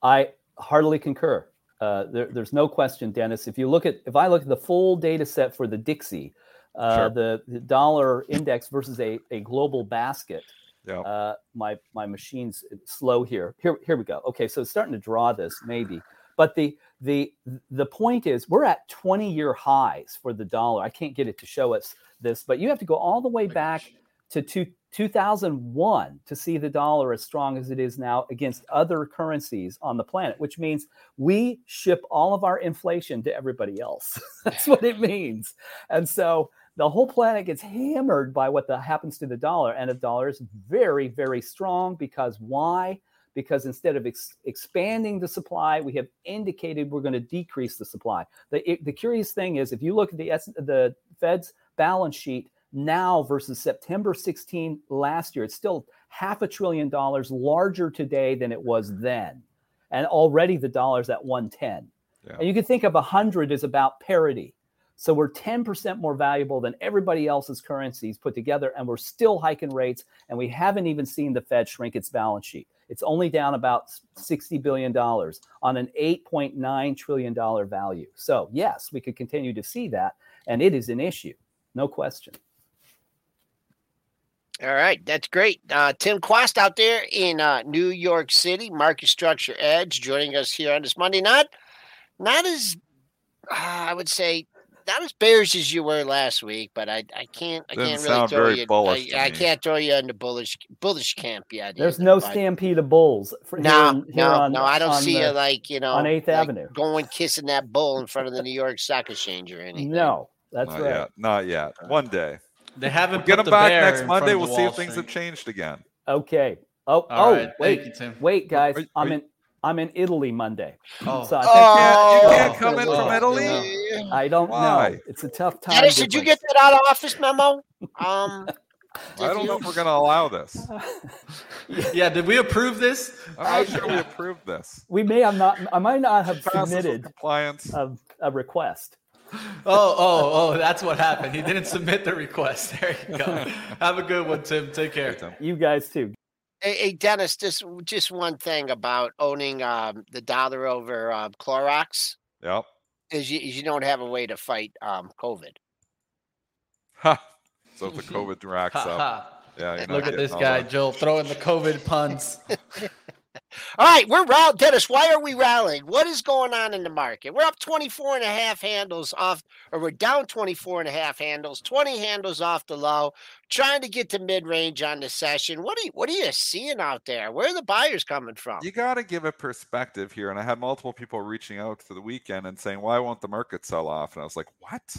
I heartily concur. Uh, there, there's no question, Dennis. If you look at, if I look at the full data set for the Dixie, uh, Sure. the, the dollar index versus a, a global basket, Yeah. uh, my my machine's slow here. Here here we go. Okay, so it's starting to draw this maybe, but the the the point is we're at 20 year highs for the dollar. I can't get it to show us this, but you have to go all the way back to two, 2001 to see the dollar as strong as it is now against other currencies on the planet, which means we ship all of our inflation to everybody else. That's what it means. And so the whole planet gets hammered by what the, happens to the dollar. And the dollar is very, very strong because why? Because instead of ex- expanding the supply, we have indicated we're going to decrease the supply. The, it- the curious thing is, if you look at the, S- the Fed's balance sheet now versus September 16 last year, it's still half a trillion dollars larger today than it was mm-hmm. then. And already the dollar's at 110. Yeah. And you can think of 100 as about parity. So we're 10% more valuable than everybody else's currencies put together, and we're still hiking rates, and we haven't even seen the Fed shrink its balance sheet. It's only down about $60 billion on an $8.9 trillion value. So, yes, we could continue to see that, and it is an issue, no question. All right, that's great. Uh, Tim Quast out there in uh, New York City, Market Structure Edge, joining us here on this Monday. Not, not as uh, I would say, not as bearish as you were last week, but I, I can't, I Didn't can't really sound throw very you. bullish I, I can't throw you into bullish, bullish camp yet. There's either, no but- stampede of bulls. For, here No, in- here no, on- no. I don't see the- you like you know on 8th like Avenue. going kissing that bull in front of the New York Stock Exchange or anything. No, that's not right. yet. Not yet. Uh, One day. They haven't We'll get them the back next Monday. We'll see if things have changed again. Okay. Oh, All oh, right, wait, thank you, Tim. wait, guys. Are you- I'm are in. I'm in Italy Monday. Oh. So I think Oh, You can't come in Oh, from Italy. no. I don't Why? know. It's a tough time. Dennis, did you get that out of office memo? Um, I don't know if we're going to allow this. Yeah, did we approve this? I'm not sure we approved this. We may have not. I might not have submitted compliance. a, a request. Oh, oh, oh, that's what happened. He didn't submit the request. There you go. Have a good one, Tim. Take care. Tim. You guys too. Hey, hey, Dennis, just just one thing about owning um, the dollar over uh, Clorox Yep. is you, is you don't have a way to fight um, COVID. Ha. So if the COVID racks up, yeah. Look at this guy, the- Joel, throwing the COVID puns. All right, we're rallying. Dennis, why are we rallying? What is going on in the market? We're up 24 and a half handles off, or we're down 24 and a half handles, 20 handles off the low, trying to get to mid range on the session. What are you, what are you seeing out there? Where are the buyers coming from? You got to give a perspective here. And I had multiple people reaching out to the weekend and saying, why won't the market sell off? And I was like, what?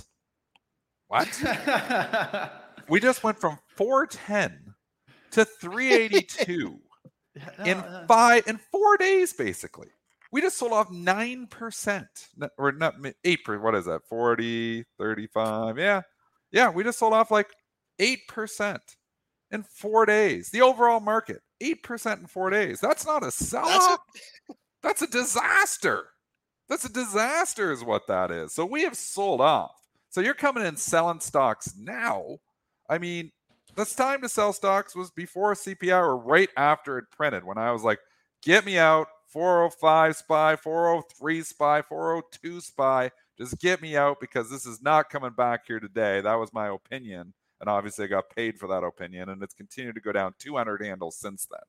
What? we just went from 410 to 382 in five in four days, basically. We just sold off 9%, n- or not 8%. What is that? 40, 35. Yeah. Yeah. We just sold off like 8% in four days. The overall market, 8% in four days. That's not a sell That's off. That's a disaster. That's a disaster, is what that is. So we have sold off. So you're coming in selling stocks now. I mean, this time to sell stocks was before CPI or right after it printed when I was like, get me out. 405 SPY, 403 SPY, 402 SPY. Just get me out because this is not coming back here today. That was my opinion. And obviously, I got paid for that opinion. And it's continued to go down 200 handles since then.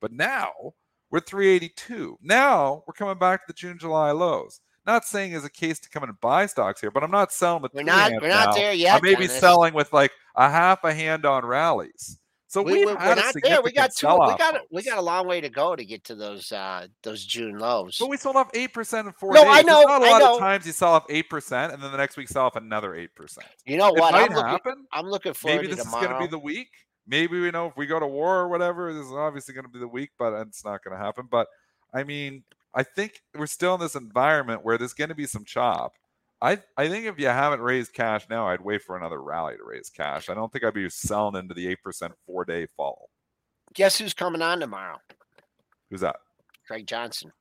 But now we're 382. Now we're coming back to the June, July lows. Not saying as a case to come in and buy stocks here, but I'm not selling with. We're not. We're not now. there yet. I may be selling with like a half a hand on rallies. So We, we, are not there. We got two. We got. We got a long way to go to get to those uh those June lows. But we sold off eight percent in four No, days. I know, There's not a I lot know. of times you sell off eight percent, and then the next week sell off another eight percent. you know It what? might I'm looking. happen. I'm looking forward Maybe to this is going to be the week. Maybe we know if we go to war or whatever, this is obviously going to be the week, but it's not going to happen. But I mean, I think we're still in this environment where there's going to be some chop. I I think if you haven't raised cash now, I'd wait for another rally to raise cash. I don't think I'd be selling into the eight percent four day fall. Guess who's coming on tomorrow? Who's that? Craig Johnson.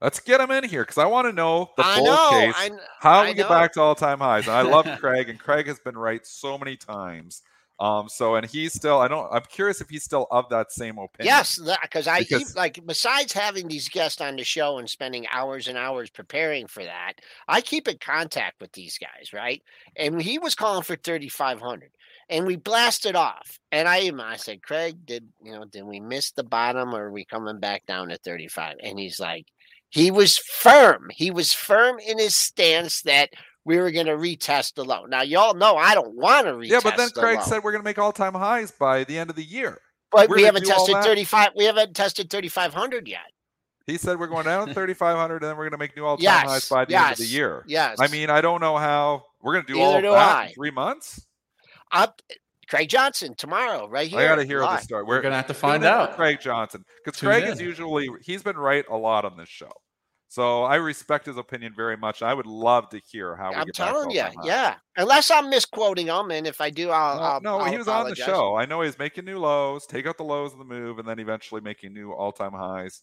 Let's get him in here because I want to know the I bull know. case. I, how I we get back to all time highs. And I love Craig, and Craig has been right so many times. Um, so and he's still. I don't. I'm curious if he's still of that same opinion. Yes, because I Because- keep like besides having these guests on the show and spending hours and hours preparing for that, I keep in contact with these guys, right? And he was calling for thirty five hundred, and we blasted off. And I even I said, Craig, did you know? Did we miss the bottom, or are we coming back down to thirty five? And he's like, he was firm. He was firm in his stance that we were going to retest the low. Now, y'all know I don't want to retest. Yeah, but then the Craig low. said we're going to make all time highs by the end of the year. but we're we gonna haven't tested 35 we haven't tested 3500 yet He said we're going down to 3,500, and then we're going to make new all time Yes, highs by the end of the year. yes I mean, I don't know how we're going to do Neither all do that I. in three months. up craig johnson tomorrow right here I got to hear the story. We're gonna have to find out. Craig Johnson because Tune Craig is usually he's been right a lot on this show. So I respect his opinion very much. I would love to hear how we i'm telling you yeah unless i'm misquoting him and if i do i'll, No, I'll no, I'll he was on the show. I know he's making new lows, take out the lows of the move, and then eventually making new all-time highs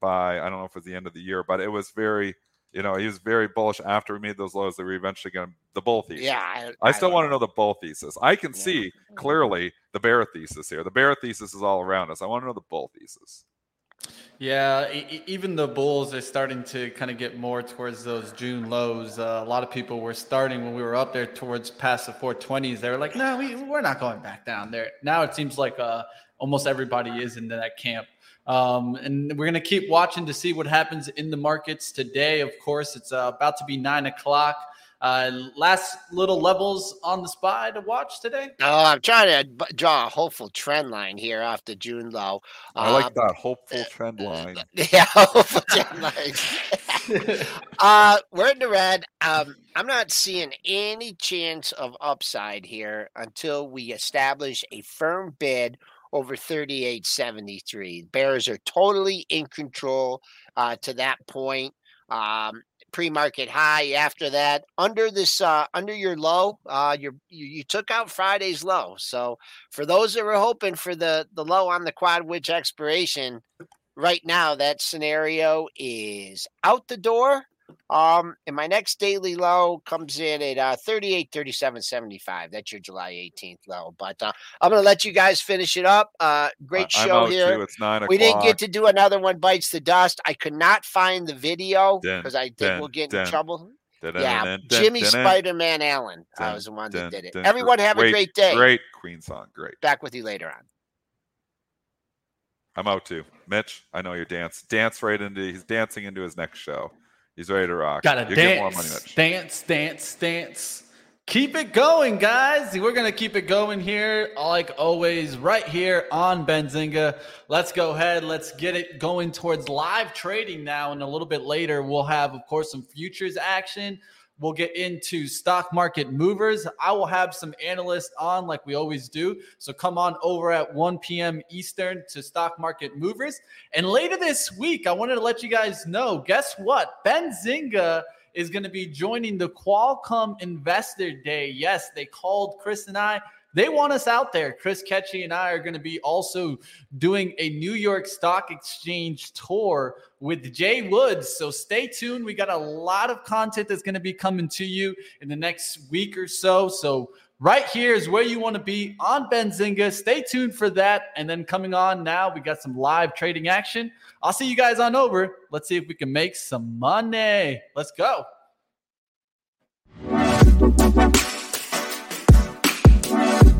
by I don't know if it was the end of the year, but it was very, you know, he was very bullish after we made those lows that we were eventually to the bull thesis. yeah i, I still want to know the bull thesis. I can Yeah. see clearly the bear thesis here. The bear thesis is all around us. I want to know the bull thesis. Yeah, e- even the bulls are starting to kind of get more towards those June lows. Uh, a lot of people were starting when we were up there towards past the 420s. They were like, "No, we, we're not going back down there." Now it seems like uh, almost everybody is into that camp. Um, and we're going to keep watching to see what happens in the markets today. Of course, it's uh, about to be nine o'clock. Uh, last little levels on the spy to watch today. oh i'm trying to b- draw a hopeful trend line here off the june low I like that hopeful trend line. Yeah, hopeful trend line. uh, we're in the red. Um, I'm not seeing any chance of upside here until we establish a firm bid over 38.73. Bears are totally in control uh, to that point. Um, pre-market high after that under this uh under your low uh you're, you you took out friday's low. So for those that were hoping for the the low on the quad witch expiration right now that scenario is out the door um and my next daily low comes in at uh 38 37 75 that's your july 18th low but uh, i'm gonna let you guys finish it up uh great show here Too. It's nine we didn't get to do another one bites the dust i could not find the video because i think dun, we'll get in dun, trouble Dun, yeah jimmy dun, spider-man allen I was the one that did it everyone have a Great- great day Great Queen song. Great. back with you later on I'm out too. Mitch, I know you're dance. Dance right into he's dancing into his next show. He's ready to rock. Gotta you get more money, dance, dance, dance, dance. Keep it going, guys. We're gonna keep it going here, like always, right here on Benzinga. Let's go ahead. Let's get it going towards live trading now. And a little bit later, we'll have, of course, some futures action. We'll get into stock market movers. I will have some analysts on like we always do. So come on over at 1 p.m. Eastern to stock market movers. And later this week, I wanted to let you guys know guess what? Ben Benzinga is going to be joining the Qualcomm Investor Day. Yes, they called Chris and I. They want us out there. Chris Katje and I are going to be also doing a New York Stock Exchange tour with Jay Woods. So stay tuned. We got a lot of content that's going to be coming to you in the next week or so. So right here is where you want to be on Benzinga. Stay tuned for that. And then coming on now, we got some live trading action. I'll see you guys on over. Let's see if we can make some money. Let's go.